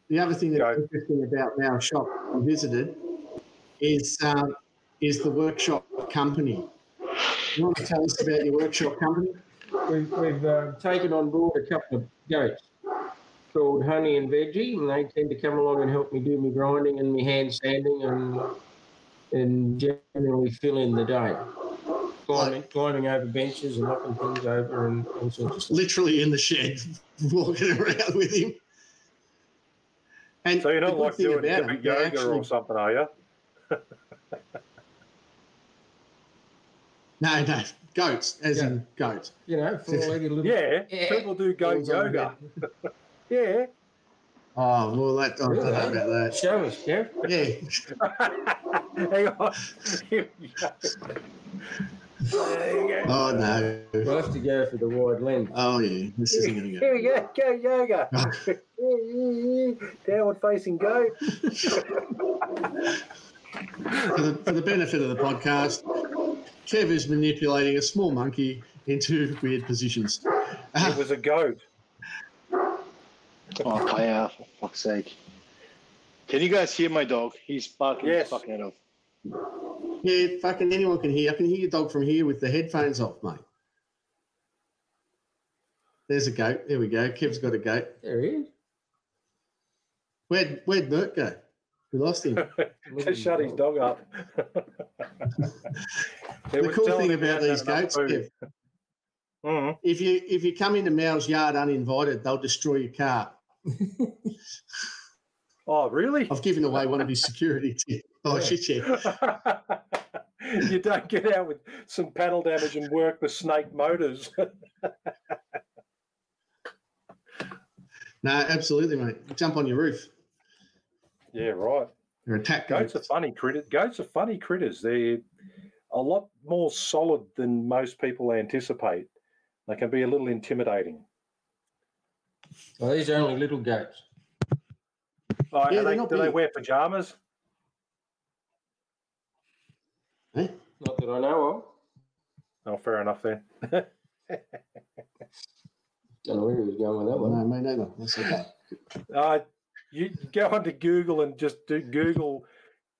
the other thing that's Go. interesting about our shop we visited is um, is the workshop company. You want to tell us about your workshop company? We've, we've uh, taken on board a couple of goats called Honey and Veggie, and they tend to come along and help me do my grinding and my hand sanding and and generally fill in the day. Climbing, climbing over benches and knocking things over and all sorts of stuff. literally in the shed, walking around with him. And So you're not like doing about doing yoga actually- or something, are you? no, no, goats, as Yeah. in goats. You know, four-legged little. Yeah, Yeah. people do goat Balls yoga. Yeah. Oh well, that I don't know about that. Show us, Kev. Yeah. Hang on. Here we go. There you go. Oh no. We'll have to go for the wide lens. Oh yeah. This isn't going to go. Here we go. Go yoga. Downward facing goat. For the, for the benefit of the podcast, Kev is manipulating a small monkey into weird positions. It was a goat. Oh, Kaya, for fuck's sake. Can you guys hear my dog? He's barking Yes. fucking head off. Yeah, fucking anyone can hear. I can hear your dog from here with the headphones off, mate. There's a goat. There we go. Kev's got a goat. There he is. Where'd, where'd Mert go? We lost him. to shut his dog up. the cool thing about these goats, Kev, Mm. if you if you come into Mal's yard uninvited, they'll destroy your car. Oh, really? I've given away one of his security tips. Oh shit, yeah. you don't get out with some panel damage and work the snake motors. No, absolutely, mate. Jump on your roof. yeah, right. Or attack Goats goats. are funny critters. Goats are funny critters. They're a lot more solid than most people anticipate. They can be a little intimidating. Well, these are only little goats. Oh, Yeah, they're they, not do they wear pajamas? Eh? Not that I know of. Oh, fair enough then. Don't know where he was going with that one. No, me neither. That's okay. Uh, you go onto Google and just do Google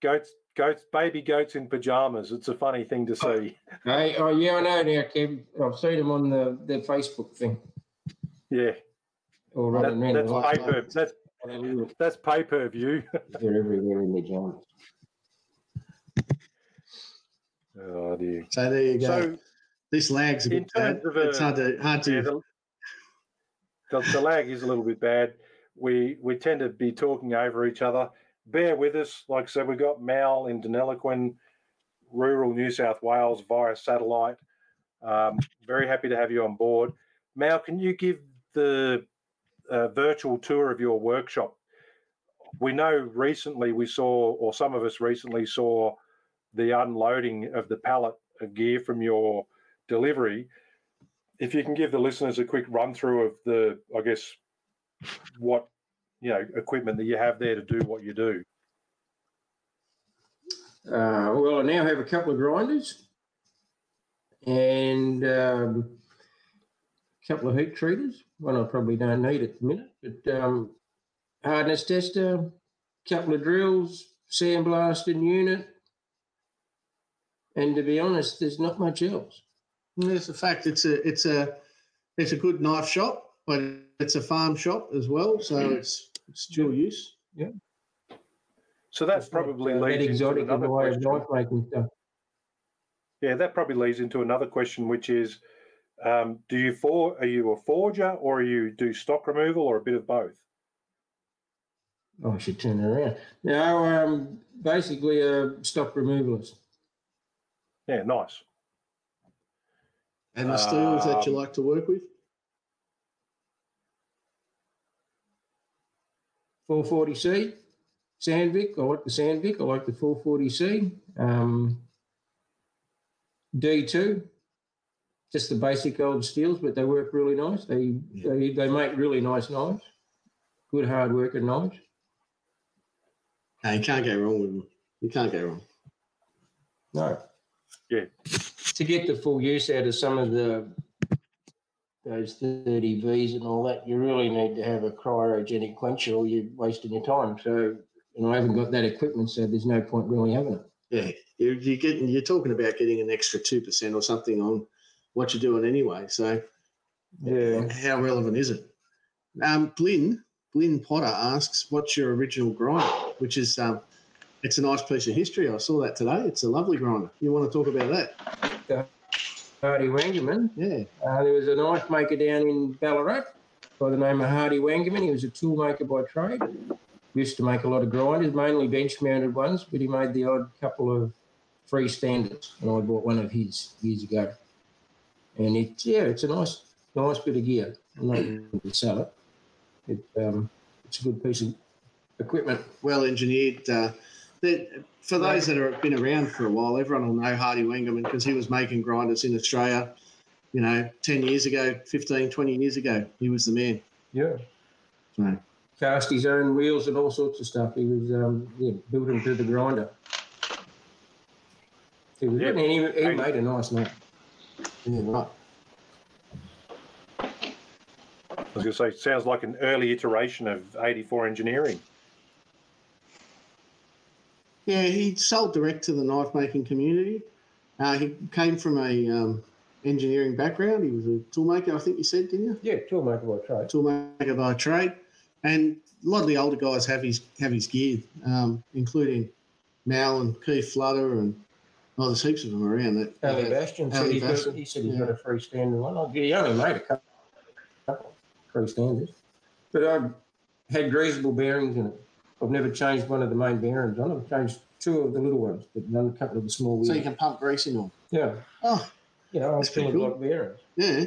goats, goats, baby goats in pajamas. It's a funny thing to see. Hey, oh yeah, I know now, Kev. I've seen them on the, the Facebook thing. Yeah, Or that, running around. that's the pay like- per that's They're that's pay per view. They're everywhere in the pajamas. Oh dear. So there you go. So this lag's a bit bad. terms of a- it's hard to hard to yeah, the, the, the lag is a little bit bad. We we tend to be talking over each other. Bear with us. Like I said, we've got Mal in Deniliquin. rural New South Wales via satellite. Um, very happy to have you on board. Mal, can you give the uh, virtual tour of your workshop? We know recently we saw, or some of us recently saw, the unloading of the pallet of gear from your delivery. If you can give the listeners a quick run through of the, I guess, what you know equipment that you have there to do what you do. Uh, well, I now have a couple of grinders and um, a couple of heat treaters. One I probably don't need at the minute, but um, hardness tester, couple of drills, sandblasting unit, and to be honest, there's not much else. It's a fact. It's a it's a it's a good knife shop, but it's a farm shop as well, so it's it's dual use. Yeah. So that It's not, probably uh, leads into exotic of another a way of question. knife making stuff. Yeah, that probably leads into another question, which is, um, do you for are you a forger or you do stock removal or a bit of both? Oh, I should turn it around. No, um, basically a stock removalist. Yeah, nice. And the steels that you Um, like to work with. 440C, Sandvik. I like the Sandvik. I like the 440C. Um, D2, just the basic old steels, but they work really nice. They they, they make really nice knives. Good hard working knives. No, you can't go wrong with them. You can't go wrong. No. Yeah. To get the full use out of some of the those 30 Vs and all that, you really need to have a cryogenic quencher or you're wasting your time. So, and I haven't got that equipment, so there's no point really having it. Yeah, you're, you're getting you're talking about getting an extra two percent or something on what you're doing anyway. So Yeah. how relevant is it? Um, Glyn Glyn Potter asks, "What's your original grinder?" Which is um, it's a nice piece of history. I saw that today. It's a lovely grinder. You want to talk about that? Hardy Wangerman. Yeah. Uh, there was a knife maker down in Ballarat by the name of Hardy Wangerman. He was a tool maker by trade. Used to make a lot of grinders, mainly bench mounted ones, but he made the odd couple of freestanders. And I bought one of his years ago. And it's, yeah, it's a nice, nice bit of gear. I'm not going to sell it. it um, it's a good piece of equipment. well engineered. Uh, that, for those that have been around for a while, everyone will know Hardy Wengerman because he was making grinders in Australia, you know, 10 years ago, 15, 20 years ago. He was the man. Yeah. So, Cast his own wheels and all sorts of stuff. He was um, yeah, built them to the grinder. He was Yeah. good, and he, he Hey. made a nice knife. yeah, right. I was going to say, sounds like an early iteration of 84 engineering. Yeah, he sold direct to the knife making community. Uh, he came from a um, engineering background. He was a toolmaker, I think you said, didn't you? Yeah, toolmaker by trade. Toolmaker by trade. And a lot of the older guys have his have his gear, um, including Mal and Keith Flutter and oh, there's heaps of them around. That, Ali that- Bastion said Ali he's got, Bastion, he said he's yeah. got a freestanding one. He only made a couple, couple freestanders, but I had greasable bearings in it. I've never changed one of the main bearings on. I've changed two of the little ones, but none a couple of the small wheels. so you can pump grease in them. yeah, Oh, you know, I'm That's pretty still cool. like bearings. yeah.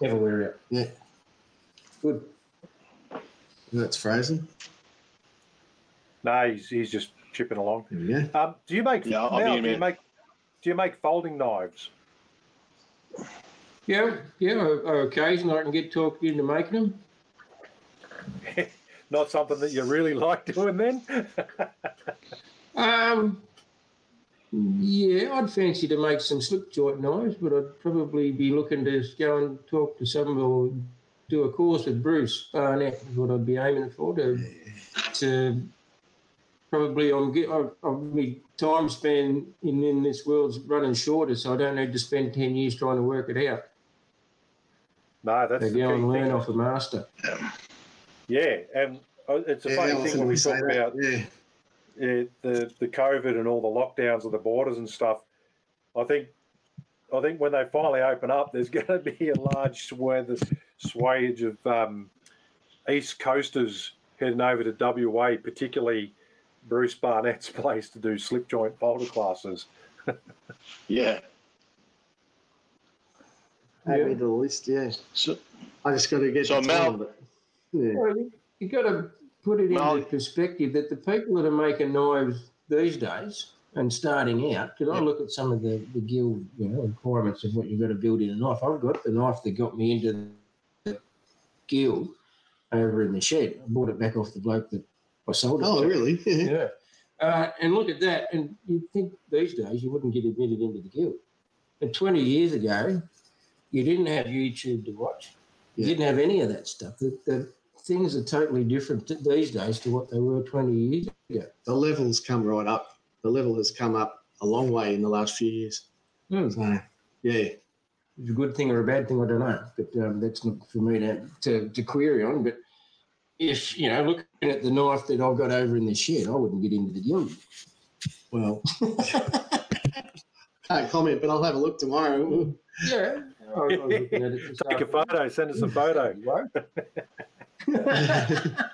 Never wear out. Yeah. Good. That's frozen. No, he's, he's just chipping along. There we go. Um, do you make Yeah, I'll be Mal, do you make do you make folding knives? Yeah, yeah. Occasionally, I can get talked into making them. Not something that you really like doing then? Um, yeah, I'd fancy to make some slip joint knives, but I'd probably be looking to go and talk to someone or do a course with Bruce Barnett. Is what I'd be aiming for to to probably I'm get I've, I've my time span in in this world's running shorter, so I don't need to spend ten years trying to work it out. no, that's So the go key and learn thing. off a master. Yeah, and uh, it's a Yeah, funny thing when we we talk about Yeah. uh, the the COVID and all the lockdowns of the borders and stuff. I think I think when they finally open up, there's going to be a large swathe swage of um, east coasters heading over to WA, particularly Bruce Barnett's place to do slip joint folder classes. Yeah. Add Yeah. me to the list. Yeah, So I just got to get So the Mel- time, but, yeah. Well, you, you got to put it into perspective that the people that are making knives these days and starting out, because I look at some of the, the guild you know, requirements of what you've got to build in a knife. I've got the knife that got me into the guild over in the shed. I bought it back off the bloke that I sold it Oh, to. really? Yeah. Yeah. Uh, and look at that. And you'd think these days you wouldn't get admitted into the guild. And 20 years ago, you didn't have YouTube to watch. You Yeah. didn't have any of that stuff. The, the things are totally different these days to what they were 20 years ago. The levels come right up. The level has come up a long way in the last few years. Hmm. So, yeah, It's a good thing or a bad thing, I don't know. But um, that's not for me to, to, to query on. But if, you know, looking at the knife that I've got over in the shed, I wouldn't get into the guild. well, can't comment, but I'll have a look tomorrow. Yeah. I was looking at it Take a photo, send us a photo.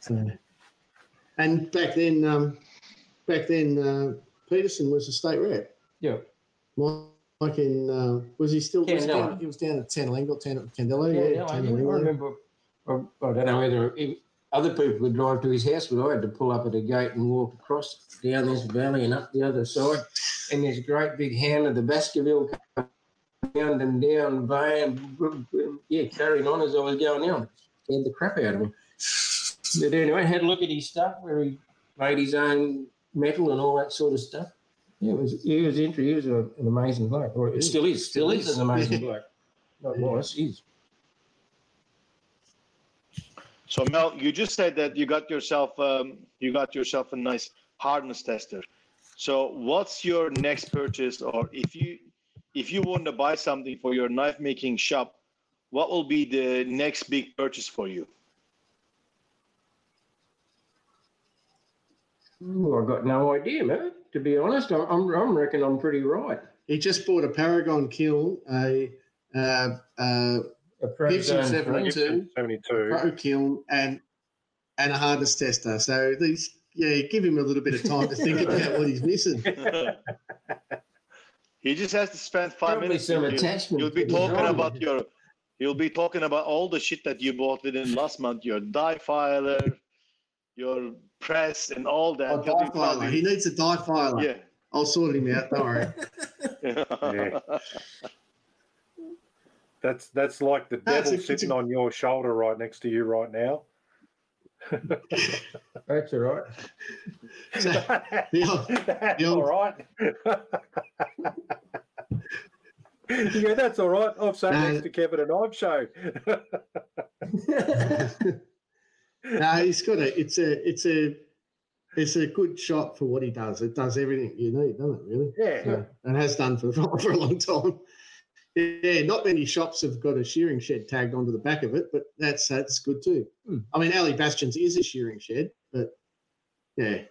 So, and back then, um, back then, uh, Peterson was a state rep. Yeah. Mike in, uh, was he still? Was he, down, he was down at Tanalingua, Tan- Candela, Yeah, yeah, yeah, I, I remember. I, I don't know whether it, other people could drive to his house, but I had to pull up at a gate and walk across down this valley and up the other side. And there's a great big hand of the Baskerville coming down and down vein, yeah, carrying on as I was going down. Scared the crap out of me. But anyway, had a look at his stuff where he made his own metal and all that sort of stuff. Yeah, it was he was interesting. He was a, an amazing bloke, or it still is, still is an amazing bloke. Not was, is. So Mel, you just said that you got yourself um, you got yourself a nice hardness tester. So what's your next purchase, or if you if you want to buy something for your knife making shop, what will be the next big purchase for you? Ooh, I've got no idea, man. To be honest, I'm, I'm, I'm reckon I'm pretty right. He just bought a Paragon kiln, a, uh, uh, A Gibson 72. 72. pro kiln, and and a hardness tester. So these, yeah, give him a little bit of time to think about what he's missing. he just has to spend five Probably minutes. some You'll- attachment. You'll be talking drum. about your you'll be talking about all the shit that you bought within last month, your die filer, your press and all that. Oh, He'll die filer. He needs a die filer. yeah. I'll sort him out. Don't worry. Yeah. That's that's like the That's devil a- sitting a- on your shoulder right next to you right now. That's all right. So, the- that's the old- all right. yeah, that's all right. I've sat No. next to Kevin and I've shown. no, he's got a. It's a. It's a. It's a good shot for what he does. It does everything you need, doesn't it? Really, yeah. So, and has done for for a long time. Yeah, not many shops have got a shearing shed tagged onto the back of it, but that's that's good too. Hmm. I mean, Ali Bastions is a shearing shed, but yeah,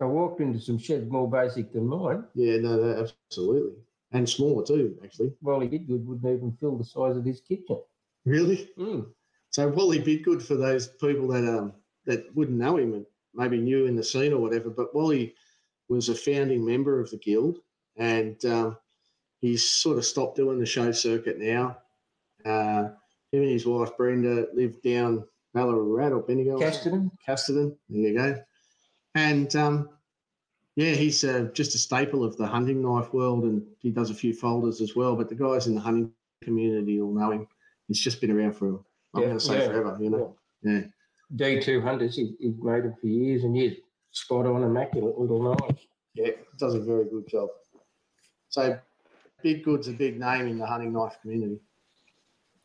I walked into some sheds more basic than mine. yeah, no, absolutely, and smaller too, actually. Wally Bidgood wouldn't even fill the size of his kitchen. Really? Mm. So Wally Bidgood for those people that um that wouldn't know him and maybe knew in the scene or whatever, but Wally was a founding member of the guild and um, he's sort of stopped doing the show circuit now. Uh, him and his wife Brenda live down Ballarat or Bendigo. Casterton. Casterton. There you go. And um, yeah, he's uh, just a staple of the hunting knife world, and he does a few folders as well. But the guys in the hunting community will know him. He's just been around for, I'm Yeah, going to say yeah, forever, you know. Yeah. D2 hunters, he, he's made them for years and years. Spot on, immaculate little knife. Yeah, does a very good job. So, Bidgood's a big name in the hunting knife community,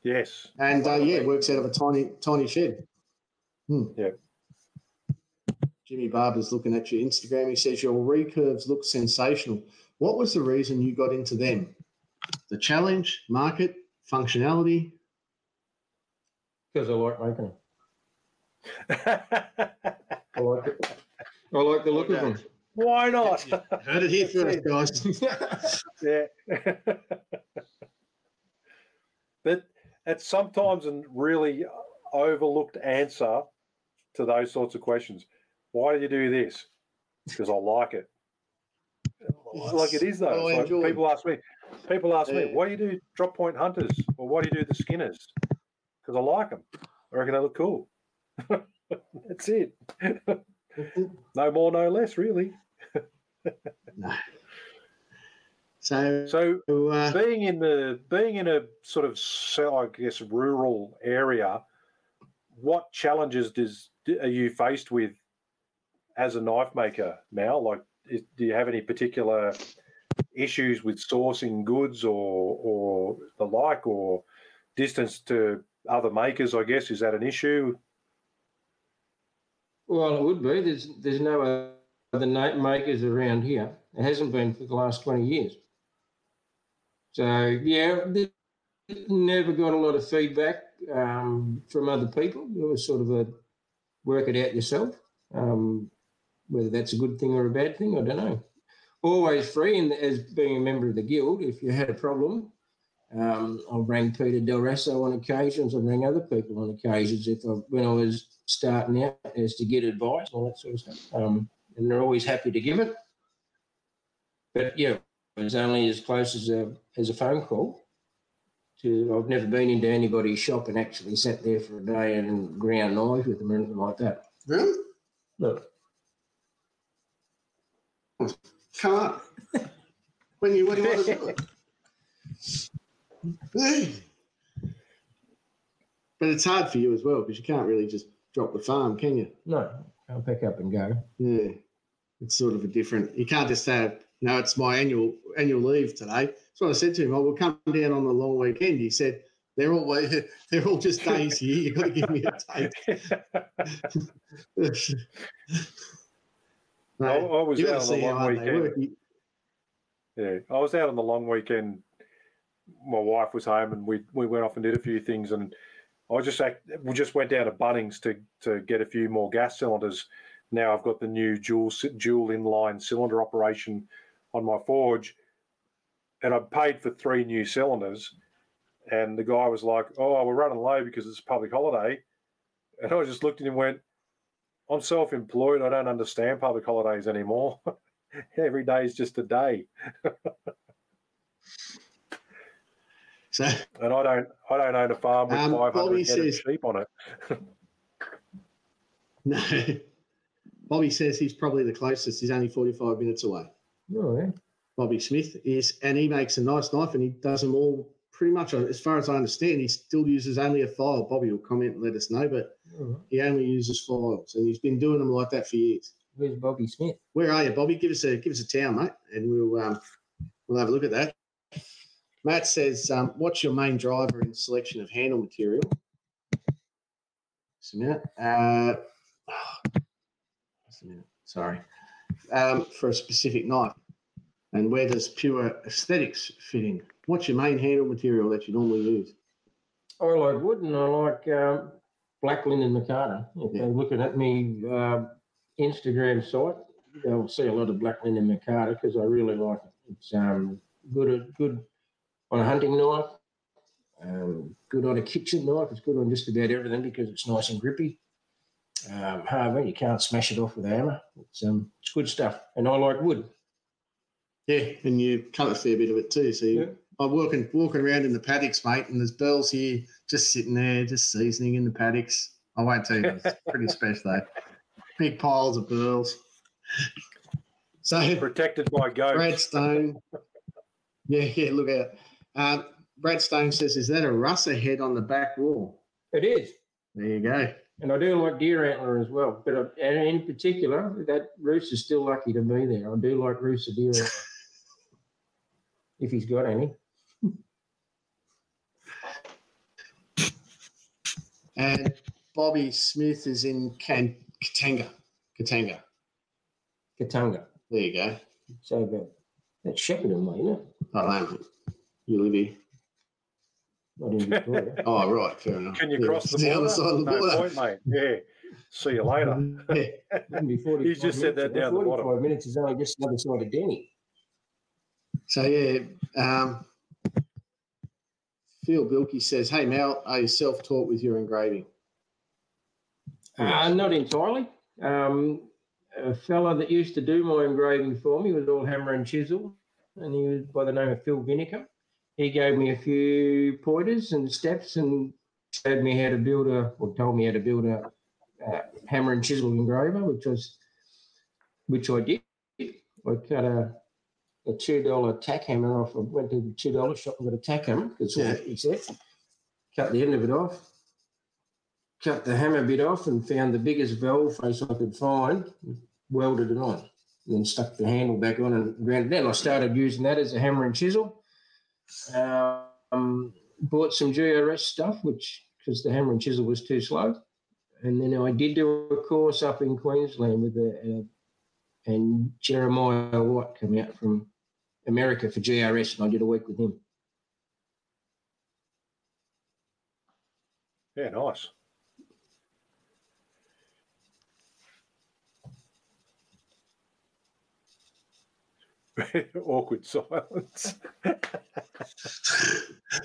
Yes. and uh, yeah, works out of a tiny, tiny shed. Hmm. Yeah. Jimmy Barber's looking at your Instagram. He says your recurves look sensational. What was the reason you got into them? The challenge, market, functionality. Because I like making them. I like it. I like the look of them. Why not? Heard it here first, guys. yeah. but it's sometimes a really overlooked answer to those sorts of questions. Why do you do this? Because I like it. Like it is though. Oh, like people ask me, people ask me, why do you do drop point hunters or why do you do the skinners? Because I like them. I reckon they look cool. That's it. no more, no less, really. No. So, So uh, being in the being in a sort of I guess rural area, what challenges does are you faced with as a knife maker, Mal? Like, is, do you have any particular issues with sourcing goods or or the like, or distance to other makers? I guess is that an issue? Well, it would be. There's there's no other na- makers around here. It hasn't been for the last 20 years. So, yeah, never got a lot of feedback um, from other people. It was sort of a work it out yourself. Um, whether that's a good thing or a bad thing, I don't know. Always free, and as being a member of the guild, if you had a problem, um, I'll bring Peter Del Raso on occasions. I'll bring other people on occasions if I, when I was starting out, as to get advice, all that sort of stuff. Um, and they're always happy to give it. But yeah, it was only as close as a as a phone call. To I've never been into anybody's shop and actually sat there for a day and ground knives with them or anything like that. really? Look, Come on. When you, when you want to do it. Hey. But it's hard for you as well because you can't really just drop the farm, can you? no, I'll pick up and go. Yeah. It's sort of a different. You can't just say, "No, it's my annual annual leave today." That's what I said to him. Oh, I will come down on the long weekend. He said, "They're all they're all just days here. You've got to give me a date." I, I was out on the long weekend. Yeah, I was out on the long weekend. My wife was home, and we we went off and did a few things. And I just act, we just went down to Bunnings to to get a few more gas cylinders. Now I've got the new dual dual inline cylinder operation on my forge, and I paid for three new cylinders. And the guy was like, "Oh, we're running low because it's a public holiday," and I just looked at him and went, "I'm self-employed. I don't understand public holidays anymore." Every day is just a day. So And I don't, I don't own a farm with Um, 500 Bobby head of says- sheep on it. no. Bobby says he's probably the closest. He's only forty-five minutes away. Oh, yeah. Bobby Smith is, and he makes a nice knife, and he does them all pretty much. As far as I understand, he still uses only a file. Bobby will comment and let us know, but All right. he only uses files, and he's been doing them like that for years. Where's Bobby Smith? Where are you, Bobby? Give us a give us a town, mate, and we'll um, we'll have a look at that. Matt says, um, "What's your main driver in selection of handle material?" Just a minute. Uh, just a minute. Sorry. Um, for a specific knife, and where does pure aesthetics fit in? What's your main handle material that you normally use? I like wood and I like um, black linen Micarta. If Yeah. they're looking at me uh, Instagram site, they'll see a lot of black linen Micarta because I really like it. It's um, good, good on a hunting knife, um, good on a kitchen knife. It's good on just about everything because it's nice and grippy. Um, however, you can't smash it off with a hammer. It's um, it's good stuff, and I like wood. Yeah, and you cut a fair bit of it too. So you, Yeah. I'm walking walking around in the paddocks, mate, and there's bells here just sitting there, just seasoning in the paddocks. I won't tell you, it's pretty special though. Big piles of burls. So Protected by goats. Brad Stone, yeah, yeah, look out. Um, Brad Stone says, "Is that a Rusa head on the back wall?" It is. There you go. And I do like deer antler as well, but I, and in particular, that Rusa's still lucky to be there. I do like Rusa deer antler. if he's got any. And Bobby Smith is in Can- Katunga. Katunga. Katunga. There you go. So that that's Shepparton way, isn't it? I. You live here. Not in Victoria. Oh, right. Fair enough. Can you Yeah, cross the it's border? other side of the no border. point, mate. Yeah. See you later. Yeah. Be 45 He's just said minutes that away. down the bottom. 45 minutes is only just the other side of Denny. So yeah, um, Phil Bilkey says, "Hey Mel, are you self-taught with your engraving?" Uh, not entirely. Um, a fella that used to do my engraving for me was all hammer and chisel, and he was by the name of Phil Vinegar. He gave me a few pointers and steps and showed me how to build a, or told me how to build a, a hammer and chisel engraver, which was, which I did. I cut a a two dollar tack hammer off. I went to the two dollar shop and got a tack hammer. All Yeah. he said. Cut the end of it off. Cut the hammer bit off and found the biggest valve face I could find. Welded it on. And then stuck the handle back on and ground it down. I started using that as a hammer and chisel. Um, bought some GRS stuff, which because the hammer and chisel was too slow. And then I did do a course up in Queensland with a, a and Jeremiah Watt come out from America for GRS, and I did a week with him. Yeah, nice. Awkward silence.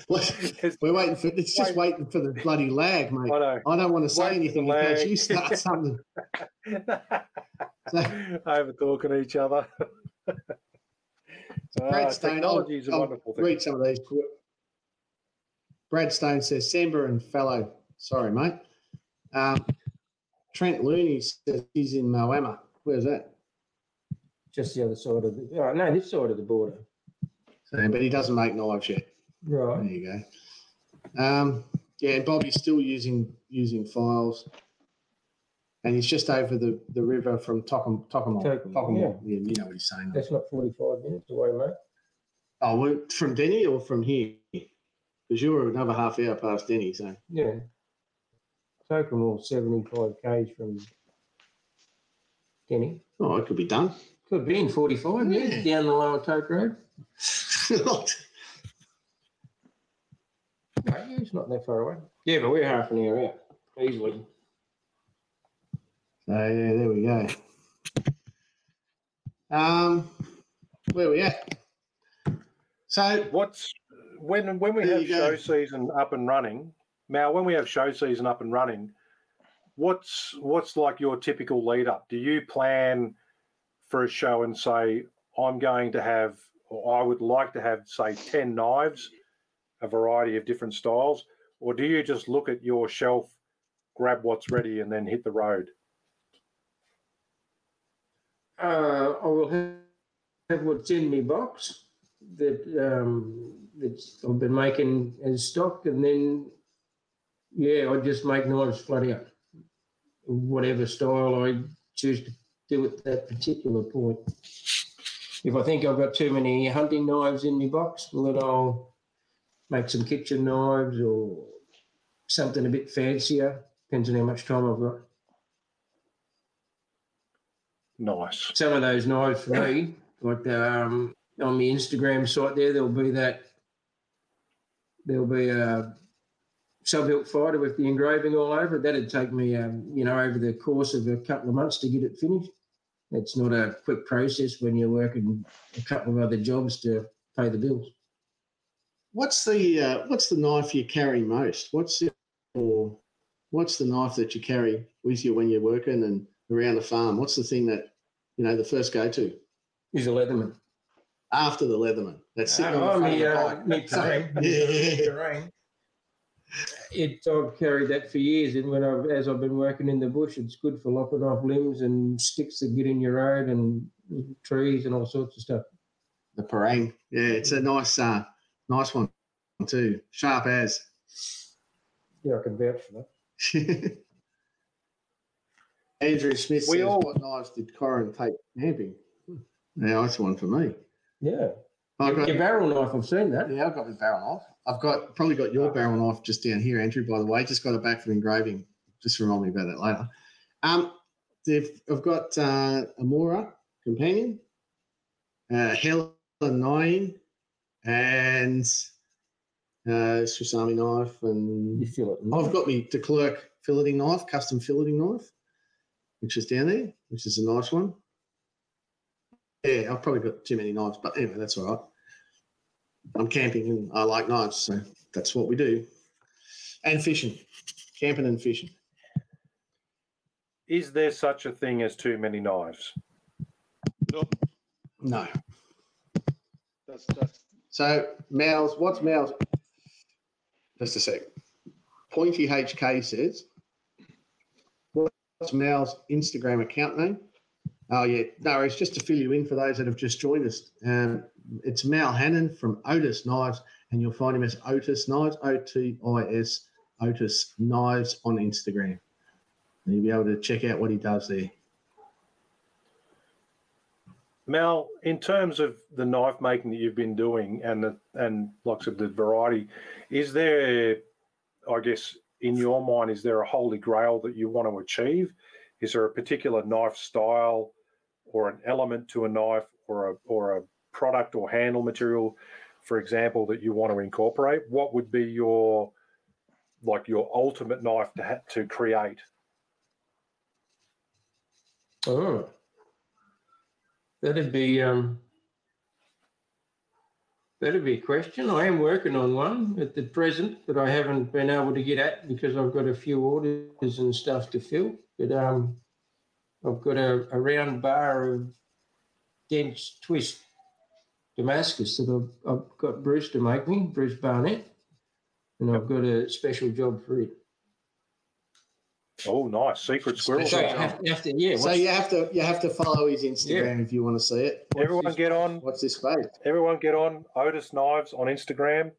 We're waiting for it's just waiting for the bloody lag, mate. I know. I don't want to say for anything in case you start something. So, Over talking to each other. Brad Uh, Stone, technology is a I'll wonderful thing. read some of these. Brad Stone says, Samba and fellow. Sorry, mate. Um, Trent Looney says he's in Moama. Where's that? Just the other side of the, oh, no, this side of the border. So, but he doesn't make knives yet. Right. There you go. Um, yeah, and Bobby's still using using files, and he's just over the, the river from Tocumwal. Tocumwal, Tocumwal. Yeah. you know what he's saying. That's not 45 minutes away, mate. Oh, well, from Denny or from here? Because you're another half hour past Denny, so Yeah. Tocumwal 75 k's from Denny. oh, it could be done. Could have been 45 Yeah. minutes down the lower Toke Road. so No, yeah, it's not that far away. Yeah, but we're half an hour out, easily. yeah, there we go. Um, where we at? So What's when when we have show season up and running? Now, when we have show season up and running, what's what's like your typical lead up? Do you plan for a show and say I'm going to have, or I would like to have, say, ten knives, a variety of different styles, or do you just look at your shelf, grab what's ready, and then hit the road? Uh, I will have, have what's in my box that um, that I've been making as stock, and then yeah, I just make knives flat out, whatever style I choose to do at that particular point. If I think I've got too many hunting knives in my box, well, then I'll make some kitchen knives or something a bit fancier. Depends on how much time I've got. Nice. some of those knives for me, like um, on the Instagram site there, there'll be that. There'll be a sub-hilt fighter with the engraving all over it. That'd take me, um, you know, over the course of a couple of months to get it finished. It's not a quick process when you're working a couple of other jobs to pay the bills. what's the uh, what's the knife you carry most? What's the or what's the knife that you carry with you when you're working and around the farm? What's the thing that you know the first go to Is a Leatherman. after the Leatherman? That's sitting on the Oh, front of me, the uh, bike. me So- terrain. yeah. Terrain. It, I've carried that for years, and when I've, as I've been working in the bush, it's good for lopping off limbs and sticks that get in your road and trees and all sorts of stuff. The parang. Yeah, it's a nice, uh, nice one too. Sharp as. Yeah, I can vouch for that. Andrew Smith We says, all- "What knives did Corin take camping?" Yeah, that's one for me. Yeah, I've your, got, your barrel knife, I've seen that. yeah, I've got my barrel knife. I've got probably got your barrel knife just down here, Andrew. By the way, just got it back from engraving. Just remind me about that later. Um, I've got uh, a Mora companion, uh, Helen Nine, and uh, Swiss Army knife, and You feel it. I've got me De Klerk filleting knife, custom filleting knife, which is down there, which is a nice one. Yeah, I've probably got too many knives, but anyway, that's all right. I'm camping and I like knives, so that's what we do. And fishing, camping and fishing. is there such a thing as too many knives? No, No. that's that's So Mal's, what's Mal's? Just a sec. Pointy HK says, what's Mal's Instagram account name? Oh yeah, no, it's just to fill you in for those that have just joined us. Um, it's Mal Hannon from Otis Knives, and you'll find him as Otis Knives, O T I S Otis Knives on Instagram. And you'll be able to check out what he does there. Mal, in terms of the knife making that you've been doing and the, and lots of the variety, is there, I guess, in your mind, is there a holy grail that you want to achieve? Is there a particular knife style or an element to a knife or a or a product or handle material, for example, that you want to incorporate? What would be your like your ultimate knife to ha- to create? Oh, that'd be um, that'd be a question. I am working on one at the present, but I haven't been able to get at because I've got a few orders and stuff to fill. But um, I've got a, a round bar of dense twist Damascus that I've, I've got Bruce to make me, Bruce Barnett, and I've got a special job for it. Oh, nice secret squirrel. So you have, you have to, yeah. So you have to you have to follow his Instagram if you want to see it. Everyone this- get on. What's this space? Everyone get on Otis Knives on Instagram.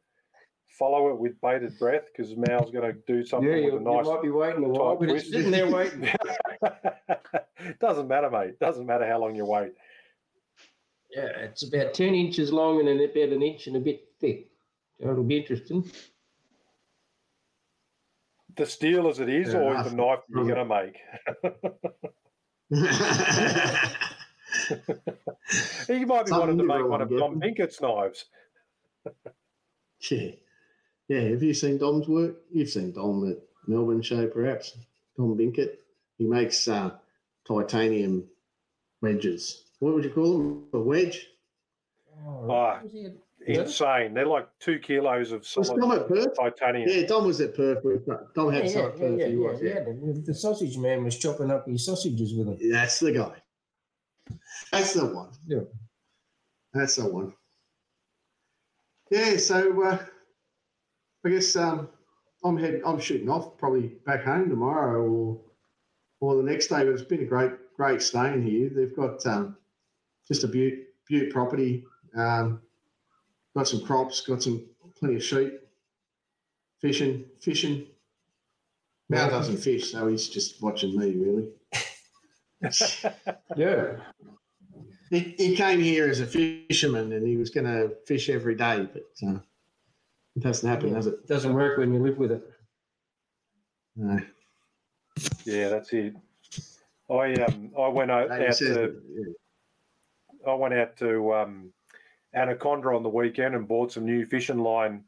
Follow it with bated breath because Mal's going to do something yeah, you, with a you nice. might be waiting a while, tight but it's sitting there waiting. Doesn't matter, mate. Doesn't matter how long you wait. Yeah, it's about 10 inches long and about an inch and a bit thick. So it'll be interesting. The steel as it is, Fair or enough. the knife you're going to make. You might be Something wanting to make one of Tom. Pinkett's knives. yeah. Yeah. Have you seen Dom's work? You've seen Dom at Melbourne show, perhaps. Dom Binkett. He makes uh, titanium wedges. What would you call them? A wedge? Ah, Yeah. Insane. They're like two kilos of Was solid Dom at Perth? titanium. Yeah, Dom was at Perth. with- Dom Yeah, had some yeah, at Perth. yeah, was, yeah, yeah. The, the sausage man was chopping up his sausages with him. That's the guy. That's the one. Yeah. That's the one. Yeah, so uh, I guess um, I'm heading. I'm shooting off probably back home tomorrow or or the next day. But it's been a great great staying here. They've got um, just a beaut beaut property. Um, got some crops. Got some plenty of sheep. Fishing, fishing. Mal doesn't fish, so he's just watching me really. Yeah. He, he came here as a fisherman and he was going to fish every day, but uh, it doesn't happen, does it? Doesn't work when you live with it. No. Yeah, that's it. I um I went out, out said, to yeah. I went out to um, Anaconda on the weekend and bought some new fishing line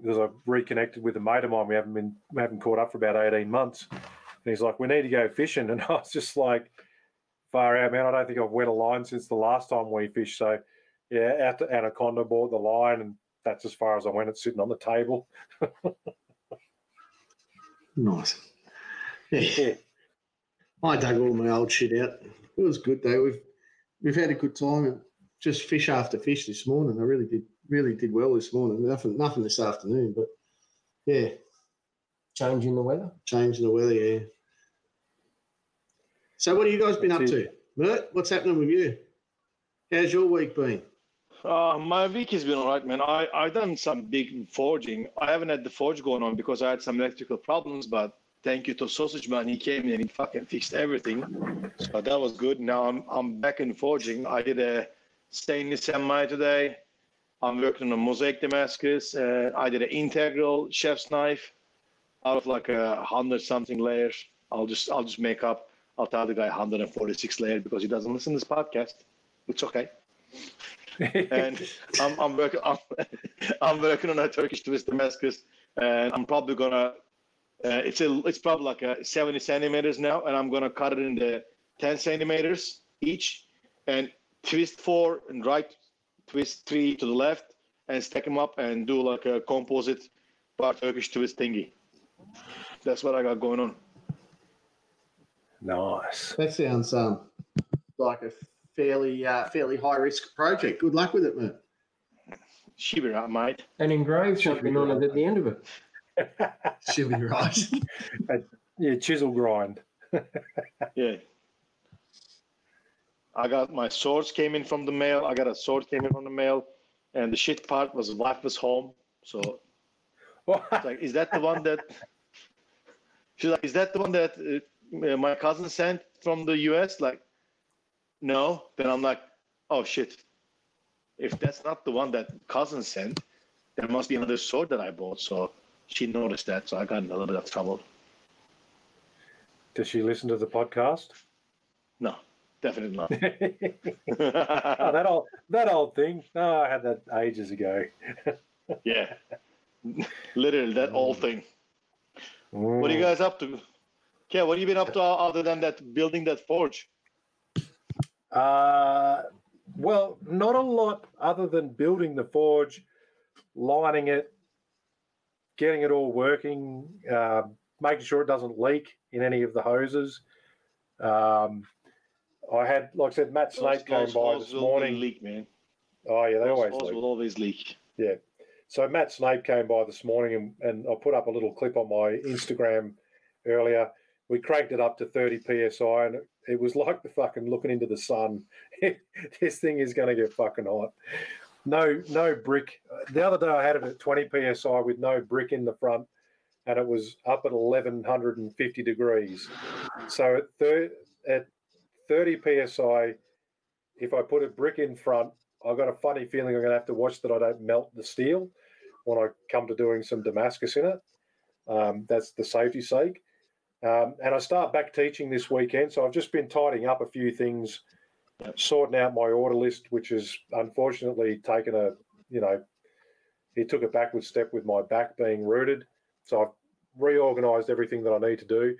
because I reconnected with a mate of mine. We haven't been we haven't caught up for about eighteen months, and he's like, "We need to go fishing," and I was just like, "Far out, man! I don't think I've wet a line since the last time we fished." So, yeah, out to Anaconda, bought the line, and that's as far as I went. It's sitting on the table. Nice. Yeah. Yeah, I dug all my old shit out. It was good though. We've we've had a good time and just fish after fish this morning. I really did really did well this morning. Nothing nothing this afternoon, but yeah, Changing the weather. changing the weather. Yeah. So what have you guys been That's up it. to, Mert? What's happening with you? How's your week been? Uh, my week has been all right, man. I I've done some big forging. I haven't had the forge going on because I had some electrical problems, but thank you to Sausage Man. He came in and he fucking fixed everything. So that was good. Now I'm I'm back in forging. I did a stainless semi today. I'm working on a mosaic Damascus. Uh, I did an integral chef's knife out of like a hundred something layers. I'll just I'll just make up. I'll tell the guy 146 layer because he doesn't listen to this podcast. It's okay and I'm, I'm working I'm, I'm working on a Turkish twist Damascus, and I'm probably gonna. Uh, it's a it's probably like a 70 centimeters now, and I'm gonna cut it into 10 centimeters each, and twist four and right, twist three to the left, and stack them up and do like a composite bar Turkish twist thingy. That's what I got going on. Nice. That sounds um, like a fairly uh, fairly high risk project. Good luck with it, mate. She be right, mate. And engrave something on it at the end of it. She'll be right. Yeah, chisel grind. Yeah. I got my swords came in from the mail. I got a sword came in from the mail, and the shit part was wife was home. So it's like, is that the one that? She's like, is that the one that uh, my cousin sent from the U.S.? Like, no. Then I'm like, oh shit. If that's not the one that cousin sent, there must be another sword that I bought. So she noticed that, so I got in a little bit of trouble. Does she listen to the podcast? No, definitely not. oh, that old that old thing. No, I had that ages ago. Yeah. Literally that old thing. What are you guys up to? Yeah, what have you been up to other than that building that forge? Uh, well, not a lot other than building the forge, lining it, getting it all working, uh, making sure it doesn't leak in any of the hoses. Um, I had, like I said, Matt Snape came by this morning. leak, man. Oh yeah, they Those always leak. will always leak. Yeah. So Matt Snape came by this morning and, and I put up a little clip on my Instagram earlier. We cranked it up to 30 psi and it, it was like the fucking looking into the sun. this thing is going to get fucking hot. No, no brick. The other day I had it at 20 psi with no brick in the front, and it was up at 1150 degrees. So at, thir- at 30 psi, if I put a brick in front, I've got a funny feeling I'm going to have to watch that I don't melt the steel when I come to doing some Damascus in it. Um, that's the safety sake. Um, and I start back teaching this weekend, so I've just been tidying up a few things, sorting out my order list, which has unfortunately taken a, you know, it took a backward step with my back being rooted. So I've reorganised everything that I need to do.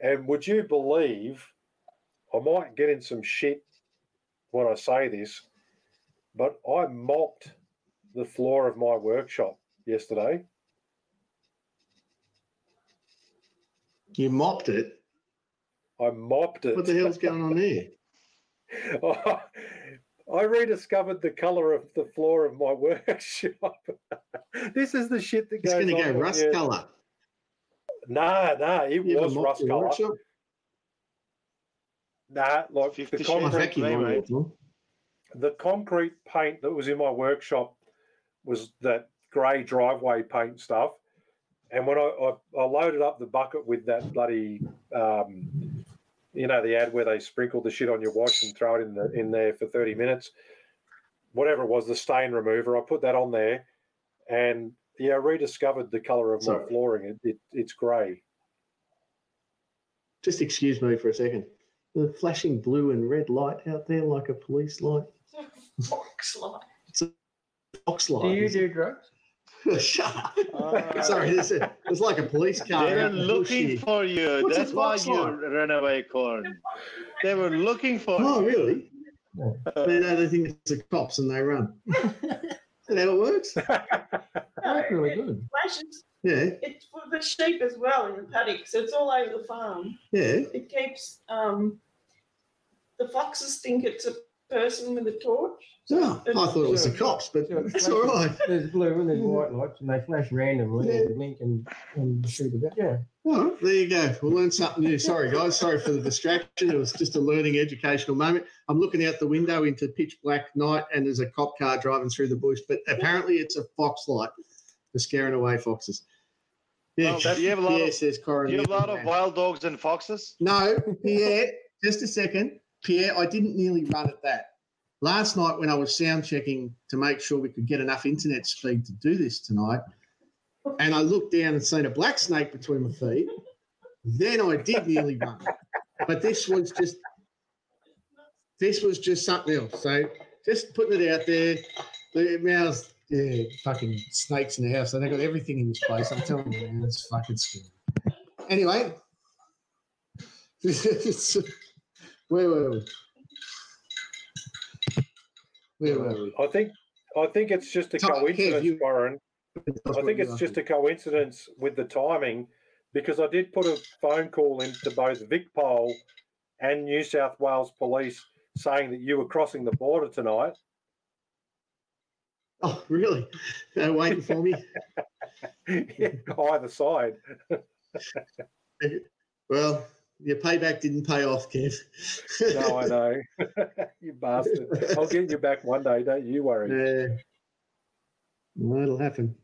And would you believe I might get in some shit when I say this, but I mopped the floor of my workshop yesterday. You mopped it. I mopped it. What the hell's going on there? I rediscovered the colour of the floor of my workshop. this is the shit that It's goes going to go rust colour. Nah, nah, it You was rust colour. workshop? Nah, like the Shades My of concrete, mate. the concrete paint that was in my workshop was that grey driveway paint stuff. And when I, I, I loaded up the bucket with that bloody, um, you know, the ad where they sprinkle the shit on your wash and throw it in the in there for thirty minutes, whatever it was, the stain remover. I put that on there, and yeah, I rediscovered the colour of my flooring. It, it, it's grey. Just excuse me for a second. The flashing blue and red light out there like a police light. Fox light. Fox Do light. you do drugs? Shut up. Uh, Sorry, it's, a, it's like a police car. They were out in the bush looking here. for you. What's That's why fox you like? ran away, Corin. They were looking for Oh, you. really? Yeah. They know they think it's the cops and they run. Is that how it works? That's really good. Flashes. Yeah, It's for the sheep as well in the paddock, so it's all over the farm. yeah. It keeps um, the foxes think it's a person with a torch. Oh, I thought it was the cops, but So it's it's all right. There's blue and there's white lights, and they flash randomly Yeah. and blink and, and shoot about. Yeah. All right, there you go. We'll learn something new. Sorry, guys. Sorry for the distraction. It was just a learning, educational moment. I'm looking out the window into pitch black night, and there's a cop car driving through the bush. But apparently, it's a fox light for scaring away foxes. Yeah, Well, do you have a lot Pierre of- says Do you have a lot of wild dogs and foxes? No, Pierre, just a second. Pierre, I didn't nearly run at that. Last night, when I was sound checking to make sure we could get enough internet speed to do this tonight, and I looked down and seen a black snake between my feet, then I did nearly run. But this was just this was just something else. So just putting it out there. The mouse, yeah, fucking snakes in the house. They got everything in this place. I'm telling you, man, it's fucking scary. Anyway, where were we? Where were we? I think I think it's just a coincidence, you- Warren. I think it's just a coincidence with the timing because I did put a phone call into both VicPol and New South Wales Police saying that you were crossing the border tonight. Oh, really? They're waiting for me. Either side. Well, your payback didn't pay off, Kev. No, I know. you bastard. I'll get you back one day, don't you worry. Yeah. Well, it'll happen.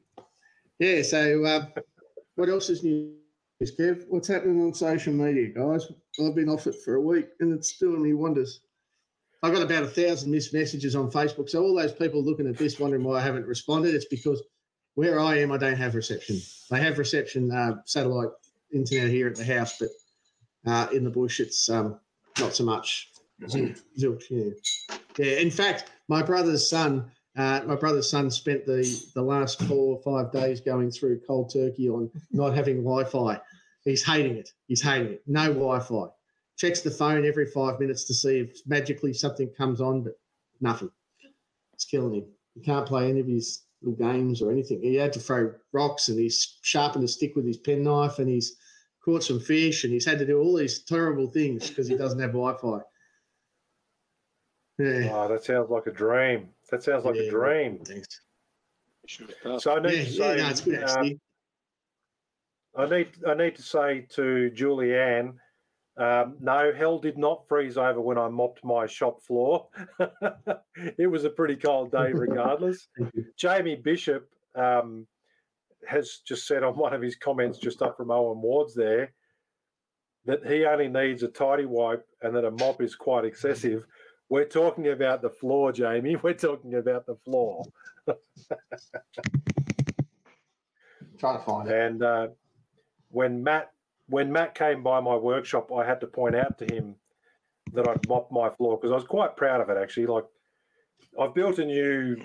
Yeah, so uh, what else is news, Kev? What's happening on social media, guys? I've been off it for a week and it's doing me wonders. I've got about a thousand missed messages on Facebook. So all those people looking at this wondering why I haven't responded, it's because where I am, I don't have reception. They have reception, uh, satellite internet here at the house, but uh, in the bush, it's um, not so much. Zilch, zilch, yeah. yeah. In fact, my brother's son, uh, my brother's son spent the the last four or five days going through cold turkey on not having Wi-Fi. He's hating it. He's hating it. No Wi-Fi. Checks the phone every five minutes to see if magically something comes on, but nothing. It's killing him. He can't play any of his little games or anything. He had to throw rocks and he's sharpened a stick with his penknife and he's caught some fish and he's had to do all these terrible things because he doesn't have Wi-Fi. Yeah. Oh, that sounds like a dream. That sounds like Yeah. a dream. Thanks. Should So I need Yeah, to yeah, say, no, it's good uh, actually. I need I need to say to Julianne, um, no, hell did not freeze over when I mopped my shop floor. it was a pretty cold day, regardless. Jamie Bishop um, has just said on one of his comments just up from Owen Ward's there that he only needs a tidy wipe and that a mop is quite excessive. We're talking about the floor, Jamie. We're talking about the floor. Trying to find it. And uh, when Matt when Matt came by my workshop, I had to point out to him that I'd mopped my floor because I was quite proud of it. Actually, like I've built a new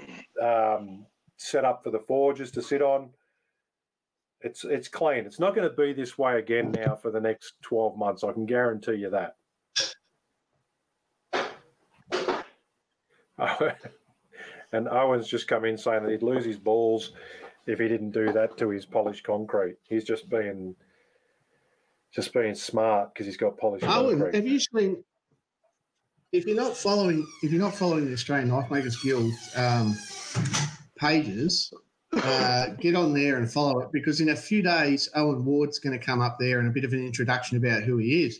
um, setup for the forges to sit on. It's it's clean. It's not going to be this way again now for the next twelve months. I can guarantee you that. and Owen's just come in saying that he'd lose his balls if he didn't do that to his polished concrete. He's just being just being smart because he's got polished Owen, concrete. have you seen? If you're not following, if you're not following the Australian Knife Makers Guild um, pages, uh, get on there and follow it because in a few days, Owen Ward's going to come up there and a bit of an introduction about who he is.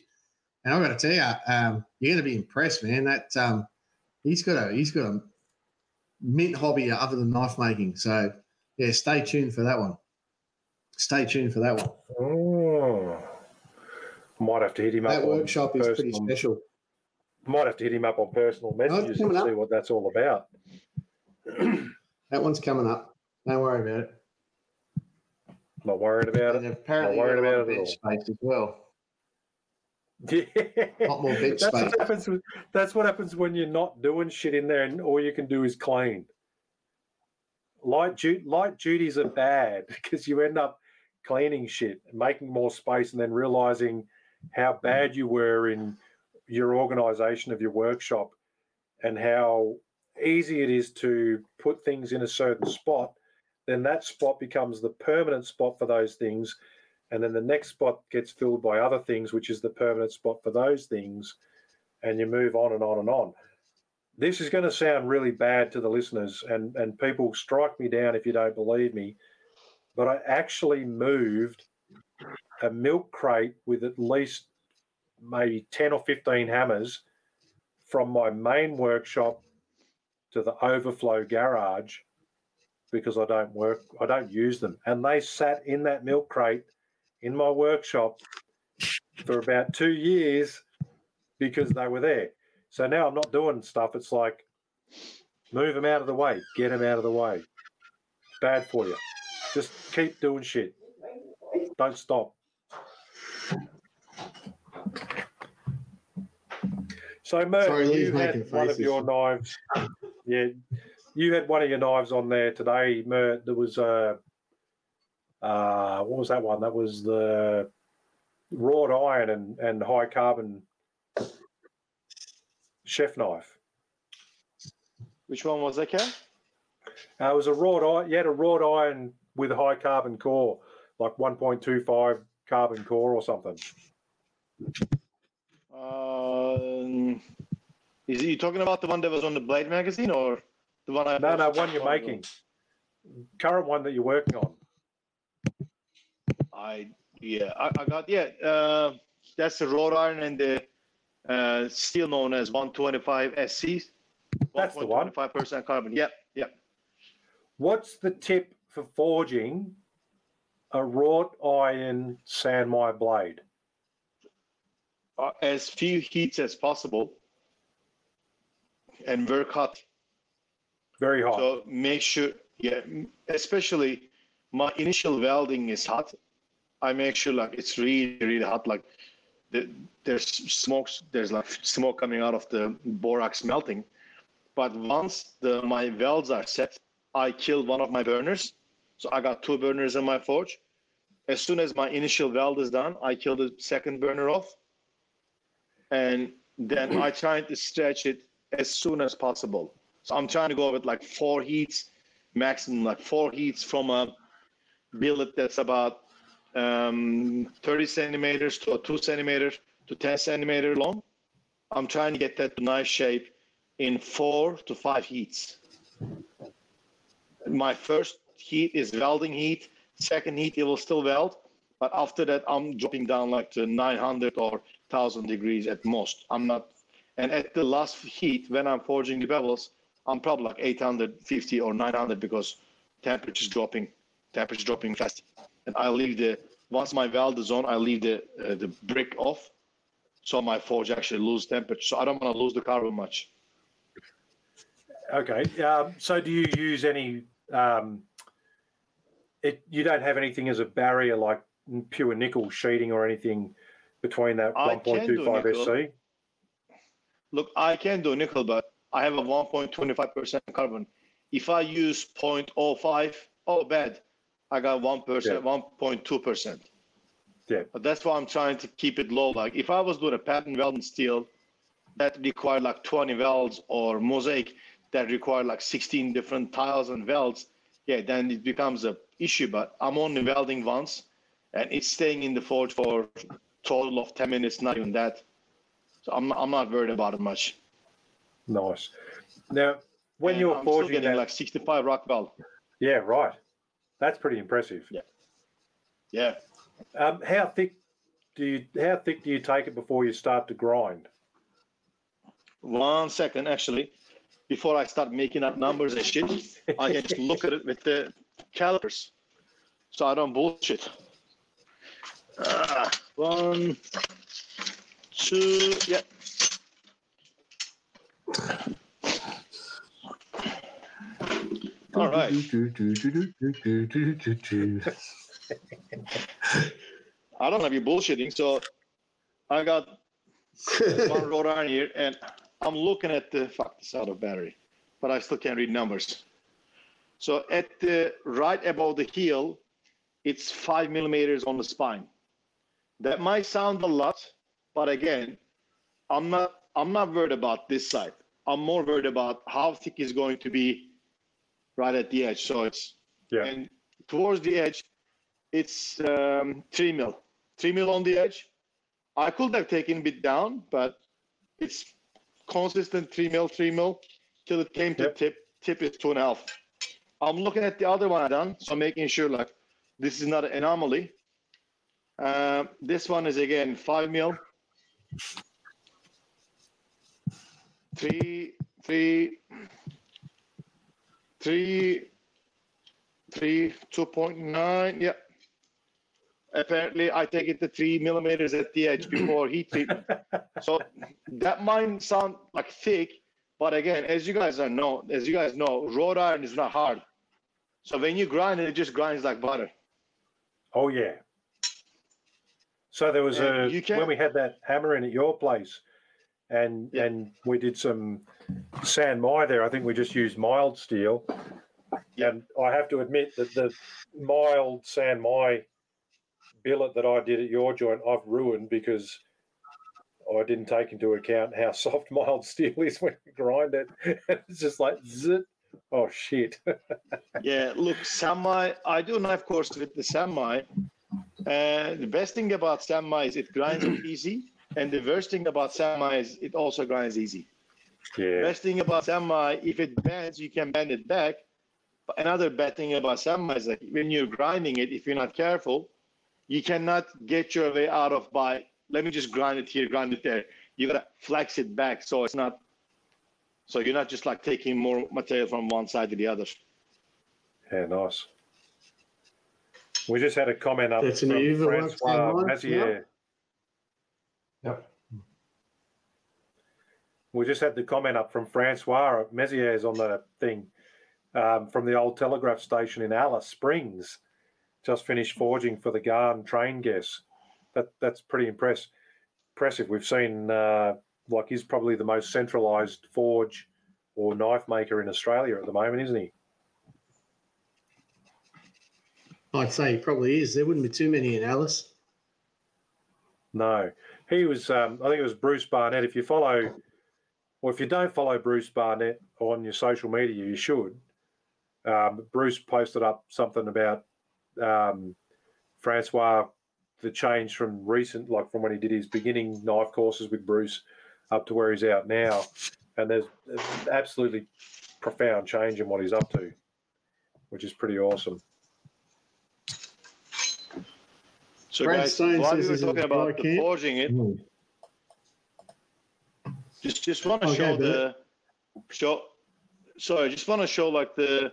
And I've got to tell you, um, you're going to be impressed, man. That um, he's got a he's got a mint hobby other than knife making. So yeah, stay tuned for that one. Stay tuned for that one. Oh. Might have to hit him up. That workshop is pretty special. Might have to hit him up on personal messages and coming up. see what that's all about. That one's coming up. Don't worry about it. Not worried about And it. apparently, Not worried you've got a lot about of it at bench space as well. Yeah. Lot more that's space. what happens. With, that's what happens when you're not doing shit in there, and all you can do is clean. Light du- light duties are bad because you end up cleaning shit, making more space, and then realizing how bad you were in your organization of your workshop, and how easy it is to put things in a certain spot. Then that spot becomes the permanent spot for those things, and then the next spot gets filled by other things, which is the permanent spot for those things, and you move on and on and on. This is going to sound really bad to the listeners, and and people strike me down if you don't believe me, but I actually moved a milk crate with at least maybe ten or fifteen hammers from my main workshop to the overflow garage because I don't work, I don't use them, and they sat in that milk crate in my workshop for about two years because they were there. So now I'm not doing stuff. It's like move them out of the way, get them out of the way. Bad for you. Just keep doing shit. Don't stop. So, Mert, Sorry, you had one of your knives. Yeah, you had one of your knives on there today, Mert. There was a uh, what was that one? That was the wrought iron and, and high carbon chef knife. Which one was that, Ken? Uh, it was a wrought iron. You had a wrought iron with a high carbon core, like 1.25 carbon core or something. Um, is you talking about the one that was on the Blade magazine or the one I? No, no, one you're a while ago? making. Current one that you're working on. I yeah, I, I got yeah. Uh, that's the wrought iron and the uh, steel known as 125 SC. That's the one. Five percent carbon. Yep, yep. What's the tip for forging a wrought iron san mai blade? Uh, as few heats as possible, and work hot. Very hot. So make sure, yeah, especially my initial welding is hot. I make sure like it's really, really hot. Like the, there's smokes, there's like smoke coming out of the borax melting. But once the my welds are set, I kill one of my burners. So I got two burners in my forge. As soon as my initial weld is done, I kill the second burner off. And then I try to stretch it as soon as possible. So I'm trying to go with like four heats, maximum like four heats from a billet that's about um, 30 centimeters to a two centimeter to 10 centimeter long. I'm trying to get that to nice shape in four to five heats. My first heat is welding heat. Second heat, it will still weld. But after that, I'm dropping down like to 900 or 1000 degrees at most. I'm not, and at the last heat, when I'm forging the bevels, I'm probably like 850 or 900 because temperature's dropping, temperature's dropping fast. And I leave the, once my valve is on, I leave the, uh, the brick off. So my forge actually lose temperature. So I don't want to lose the carbon much. Okay. Um, so do you use any? Um, it you don't have anything as a barrier like pure nickel sheeting or anything between that I can do 1.25. SC. Look, I can do nickel, but I have a 1.25% carbon. If I use 0.05, oh, bad. I got 1%, Yeah. 1.2%. Yeah. But that's why I'm trying to keep it low. Like if I was doing a pattern weld in steel that required like 20 welds or mosaic that required like 16 different tiles and welds, yeah, then it becomes a issue. But I'm only welding once and it's staying in the forge for total of 10 minutes, not even that. So I'm, I'm not worried about it much. Nice. Now, when And you're I'm still forging getting that, like 65 Rockwell. yeah, right. That's pretty impressive. Yeah. Yeah. Um, how thick do you how thick do you take it before you start to grind? One second, actually, before I start making up numbers and shit, I can just look at it with the calipers, so I don't bullshit. Uh, one, two, yeah. All right. I don't have you bullshitting, so I got one wrought iron here, and I'm looking at the fuck this out of battery, but I still can't read numbers. So at the right above the heel, it's five millimeters on the spine. That might sound a lot, but again, I'm not I'm not worried about this side. I'm more worried about how thick is going to be right at the edge. So it's Yeah. and towards the edge, it's um, three mil, three mil on the edge. I could have taken a bit down, but it's consistent three mil, three mil till it came to Yep. tip. Tip is two and a half. I'm looking at the other one I done, so making sure like this is not an anomaly. Um, this one is again five mil, three, three, three, three, two point nine. Yeah. Apparently, I take it to three millimeters at the edge before heat treatment. so that might sound like thick, but again, as you guys are know, as you guys know, wrought iron is not hard. So when you grind it, it just grinds like butter. Oh yeah. So there was And a when we had that hammer in at your place, and Yeah. and we did some san mai there. I think we just used mild steel. Yeah. And I have to admit that the mild san mai billet that I did at your joint, I've ruined because I didn't take into account how soft mild steel is when you grind it. it's just like zit. Oh shit. Yeah, look, semi. I do knife course with the semi. Uh, the best thing about semi is it grinds easy, And the worst thing about semi is it also grinds easy. Yeah. Best thing about semi, if it bends, you can bend it back. But another bad thing about semi is that when you're grinding it, if you're not careful, you cannot get your way out of by let me just grind it here, grind it there. You gotta flex it back so it's not so you're not just like taking more material from one side to the other. Yeah, nice. We just had a comment up That's from an Uber Francois same one, Mazier. We just had the comment up from Francois Mezier's on the thing um, from the old telegraph station in Alice Springs. Just finished forging for the Ghan train guests. That that's pretty impress, impressive. We've seen uh, like he's probably the most centralised forge or knife maker in Australia at the moment, isn't he? I'd say he probably is. There wouldn't be too many in Alice. No, he was. Um, I think it was Bruce Barnett. If you follow, or if you don't follow Bruce Barnett on your social media, you should. Um, Bruce posted up something about um, Francois, the change from recent, like from when he did his beginning knife courses with Bruce, up to where he's out now, and there's, there's absolutely profound change in what he's up to, which is pretty awesome. So Brad guys, Stone while says we were he's talking about dry the forging it, Mm. Just just want to Okay, oh, show the show sorry just want to show like the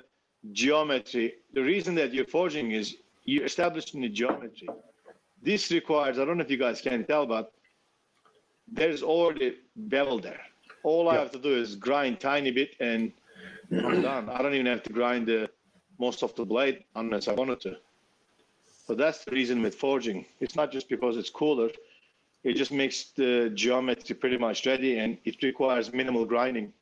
geometry. The reason that you're forging is you're establishing the geometry. This requires i don't know if you guys can tell but there's already bevel there. All i have to do is grind tiny bit and i'm done. I don't even have to grind the most of the blade unless i wanted to. So that's the reason with forging. It's not just because it's cooler it just makes the geometry pretty much ready and it requires minimal grinding.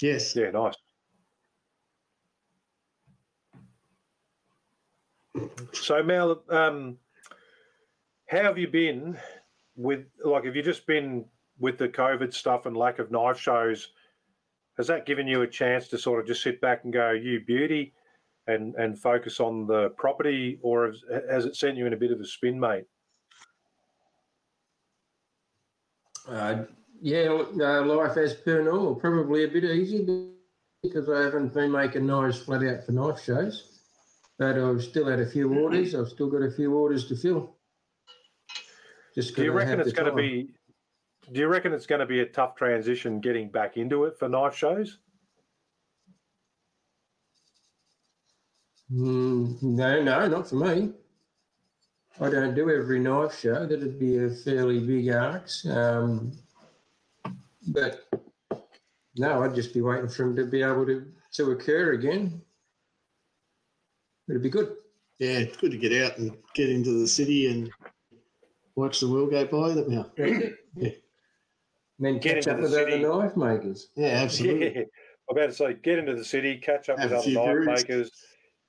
Yes. Yeah, nice. So Mel, um, how have you been with like have you just been with the COVID stuff and lack of knife shows? Has that given you a chance to sort of just sit back and go, you beauty, and and focus on the property, or has, has it sent you in a bit of a spin, mate? Uh, yeah, uh, life as per normal. Probably a bit easy because I haven't been making knives flat out for knife shows. But I've still had a few orders. I've still got a few orders to fill. Just Do you reckon it's going to be? Do you reckon it's going to be a tough transition getting back into it for knife shows? Mm, no, no, not for me. I don't do every knife show. That'd be a fairly big arcs. Um, but no, I'd just be waiting for them to be able to, to occur again. It'd be good. Yeah, it's good to get out and get into the city and watch the world go by. That now. Yeah. And then Get catch up the with other knife makers. Yeah, absolutely. Yeah, I'm about to say, get into the city, catch up Have with a other knife brews. makers,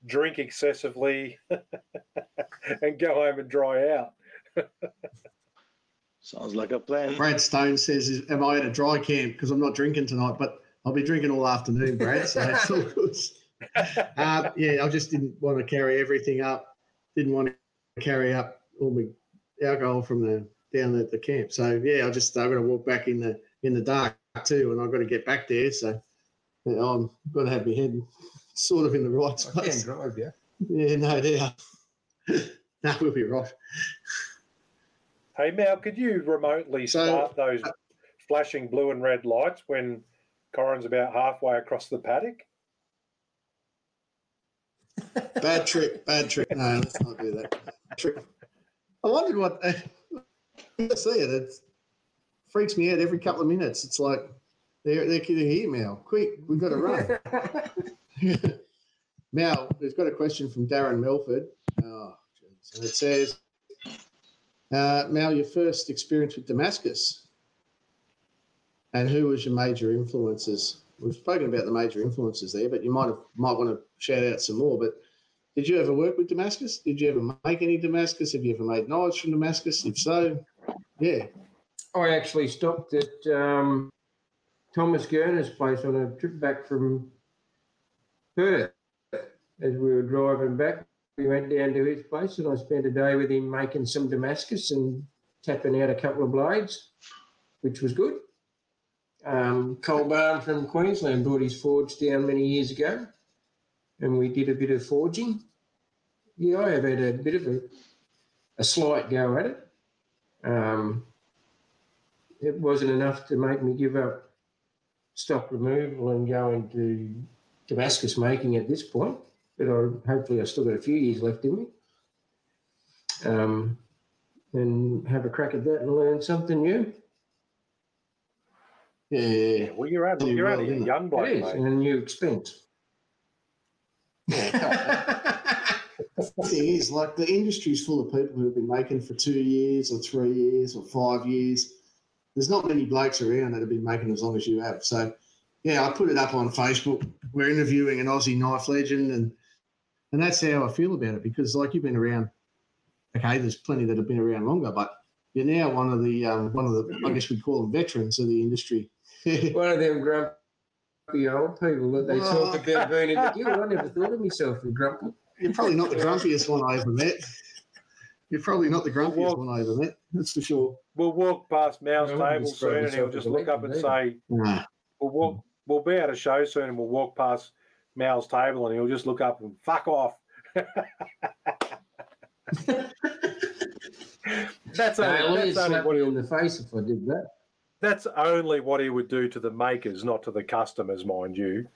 drink excessively, and go home and dry out. Sounds like a plan. Brad Stone says, is, "Am I at a dry camp? Because I'm not drinking tonight, but I'll be drinking all afternoon, Brad. So it's all good." Uh, yeah, I just didn't want to carry everything up. Didn't want to carry up all my alcohol from the down at the camp. So yeah, I just I'm going to walk back in the in the dark too, and I've got to get back there. So yeah, I'm going to have my head sort of in the right I can drive, yeah. Yeah, no doubt. no, we'll be right. Hey, Mal, could you remotely So- start those flashing blue and red lights when Corin's about halfway across the paddock? Bad trick, bad trick. No, let's not do that. Trick. I wondered what. Uh, I see it. It freaks me out every couple of minutes. It's like they're they're getting here, Mal. Quick, we've got to run. Mal, we've got a question from Darren Melford. Oh, jeez. and it says, uh, Mal, your first experience with Damascus, and who was your major influences? We've spoken about the major influences there, but you might have might want to shout out some more. But did you ever work with Damascus? Did you ever make any Damascus? Have you ever made knives from Damascus? If so, yeah. I actually stopped at um, Thomas Gerner's place on a trip back from Perth as we were driving back. we went down to his place and I spent a day with him making some Damascus and tapping out a couple of blades, which was good. Um, Cole Barn from Queensland brought his forge down many years ago and we did a bit of forging. Yeah, I have had a bit of a, a slight go at it. Um, it wasn't enough to make me give up stock removal and go into Damascus making at this point, but I, hopefully I've still got a few years left in me. Um, and have a crack at that and learn something new. Yeah, yeah, Yeah, yeah. well, you're only, you're well, only a young bloke, it is, mate. and a new expense. The thing is, like the industry's full of people who have been making for two years or three years or five years. There's not many blokes around that have been making as long as you have. So, yeah, I put it up on Facebook. We're interviewing an Aussie knife legend, and and that's how I feel about it because, like, you've been around. Okay, there's plenty that have been around longer, but you're now one of the um, one of the I guess we call them veterans of the industry. One of them grumpy old people that they talk about being in the guild. I never thought of myself as grumpy. You're probably not the grumpiest one I ever met. You're probably not the grumpiest Well- one I ever met. That's for sure. We'll walk past Mal's I table soon and he'll just look up and legend say, Nah. we'll walk, we'll be at a show soon and we'll walk past Mal's table and he'll just look up and fuck off. that's Hey, only, Liz that's, only what he'll, in the face if I did that. that's only what he would do to the makers, not to the customers, mind you.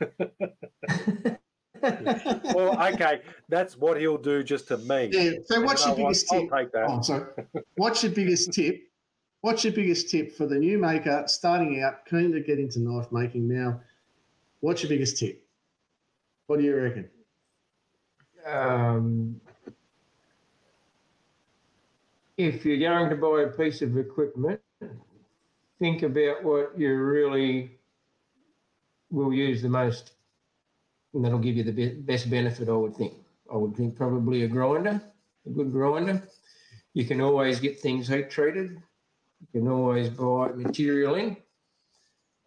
Well, okay, that's what he'll do just to me. Yeah. So what's you your know what? biggest I'll tip? take that. Oh, sorry. What's your biggest tip? What's your biggest tip for the new maker starting out, keen to get into knife making now? What's your biggest tip? What do you reckon? Um, if you're going to buy a piece of equipment, think about what you really will use the most, and that'll give you the best benefit. I would think. I would think probably a grinder, a good grinder. You can always get things heat treated. You can always buy material in,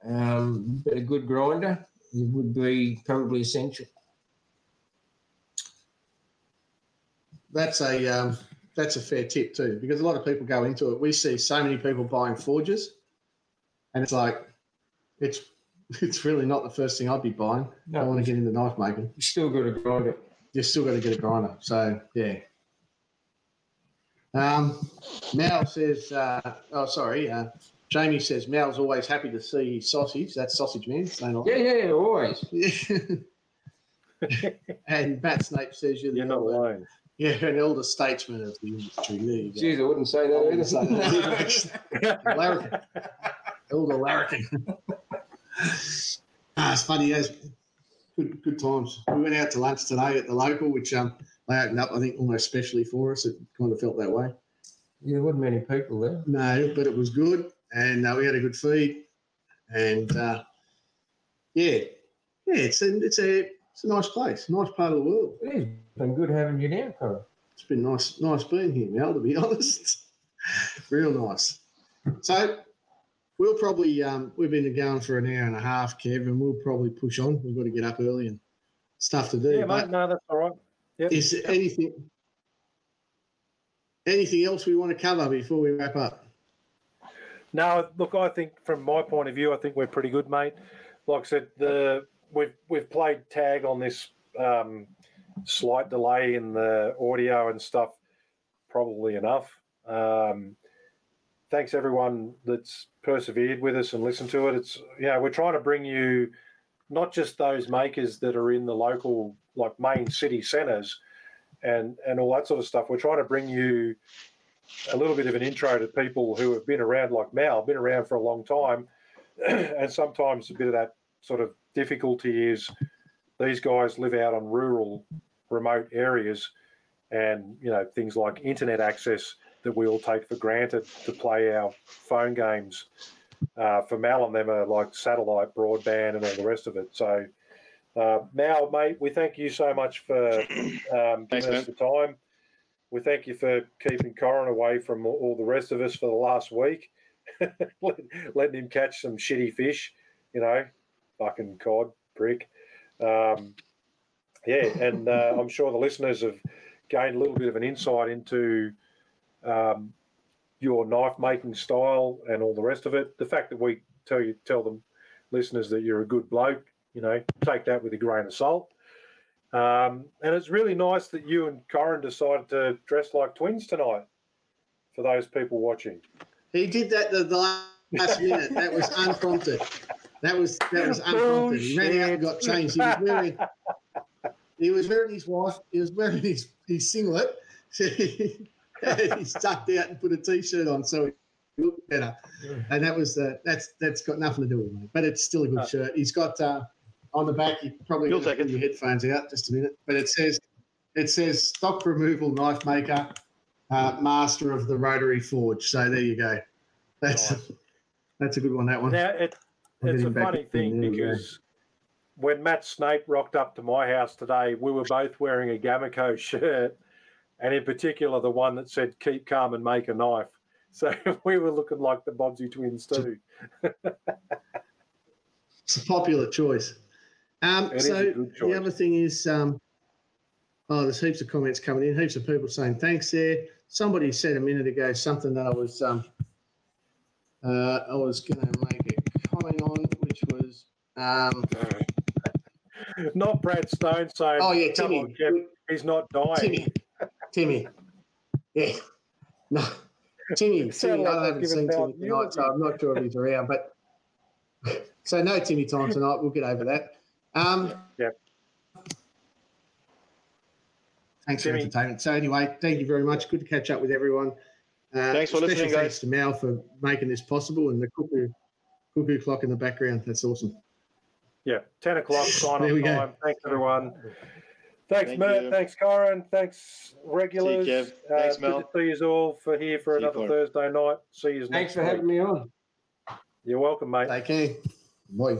um, but a good grinder it would be probably essential. That's a um, that's a fair tip too, because a lot of people go into it. We see so many people buying forges, and it's like, it's it's really not the first thing I'd be buying. I want to get into knife making. you still got to grind it. You've still got to get a grinder. So yeah. Um, Mal says, uh, oh sorry, uh, Jamie says Mal's always happy to see sausage. That's sausage man. saying Yeah, yeah, always. and Matt Snape says you're You're not elder, alone. yeah, an elder statesman of the industry. There you go. Jeez, I wouldn't say that I wouldn't either. say that Larrikin. Elder Larrikin. ah, it's funny, yes. Good, good times. We went out to lunch today at the local, which um, they opened up, I think, almost specially for us. It kind of felt that way. Yeah, there wasn't many people there. No, but it was good, and uh, we had a good feed, and uh, yeah, yeah, it's a, it's a it's a nice place, nice part of the world. It is been good having you down, Corin. It's been nice, nice being here, Mel. To be honest, real nice. So we'll probably um, we've been going for an hour and a half, Kev, and we'll probably push on. We've got to get up early and stuff to do. Yeah, mate, no, that's all right. Yep. is there anything anything else we want to cover before we wrap up? No, look, I think from my point of view, I think we're pretty good, mate. Like I said, the we've we've played tag on this um, slight delay in the audio and stuff, probably enough. Um, thanks everyone that's persevered with us and listened to it. It's yeah, we're trying to bring you not just those makers that are in the local like main city centres and and all that sort of stuff. We're trying to bring you a little bit of an intro to people who have been around like Mal, been around for a long time. and sometimes a bit of that sort of difficulty is these guys live out on rural, remote areas and, you know, things like internet access that we all take for granted to play our phone games. Uh, for Mal and them are like satellite broadband and all the rest of it. So, uh, Mal, mate, we thank you so much for um, Thanks, giving us the time. We thank you for keeping Corin away from all- all the rest of us for the last week, letting him catch some shitty fish, you know, fucking cod prick. Um, yeah, and uh, I'm sure the listeners have gained a little bit of an insight into um, your knife making style and all the rest of it. The fact that we tell you tell them listeners that you're a good bloke, you know, take that with a grain of salt. Um, and it's really nice that you and Corin decided to dress like twins tonight. For those people watching, He did that the, last minute. That was unprompted. That was that was unprompted. He ran out and got changed. He was wearing he was wearing his wife. He was wearing his, his singlet. he stuck out and put a t-shirt on so he looked better. And that was uh, that's that's got nothing to do with me. But it's still a good No. shirt. He's got uh, on the back. You probably You'll take it. your headphones out just a minute. But it says it says stock removal knife maker, uh, master of the rotary forge. So there you go. That's Nice. that's a good one. That one. now it, it's a funny thing there, yeah. because when Matt Snape rocked up to my house today, we were both wearing a Gamaco shirt, and in particular the one that said "Keep calm and make a knife." So we were looking like the Bobbsey twins too. It's a popular choice. Um, It is a so the other thing is, um, oh, there's heaps of comments coming in. Heaps of people saying thanks there. Somebody said a minute ago something that I was um, uh, I was going to make a comment on, which was um, Not Brad Stone saying, oh yeah, "Come Timmy, on, Kev, he's not dying." Timmy, Timmy, yeah, no, Timmy, Timmy. like I haven't seen Timmy tonight, so I'm not sure if he's around. But so no Timmy time tonight. We'll get over that. Um, Yeah. Thanks Timmy. for entertainment. So anyway, thank you very much. Good to catch up with everyone. Uh, Thanks for special listening, thanks to Mal for making this possible and the cuckoo, cuckoo clock in the background. That's awesome. Yeah, ten o'clock sign There off we go. time. Thanks everyone. Thanks, Thank Mert. you. Thanks, Corin. Thanks, regulars. See you, Kev. Thanks, uh, Mel. Good to see you all for here for See another Corin. Thursday night. See you next time. Thanks for week. having me on. You're welcome, mate. Take care. Bye.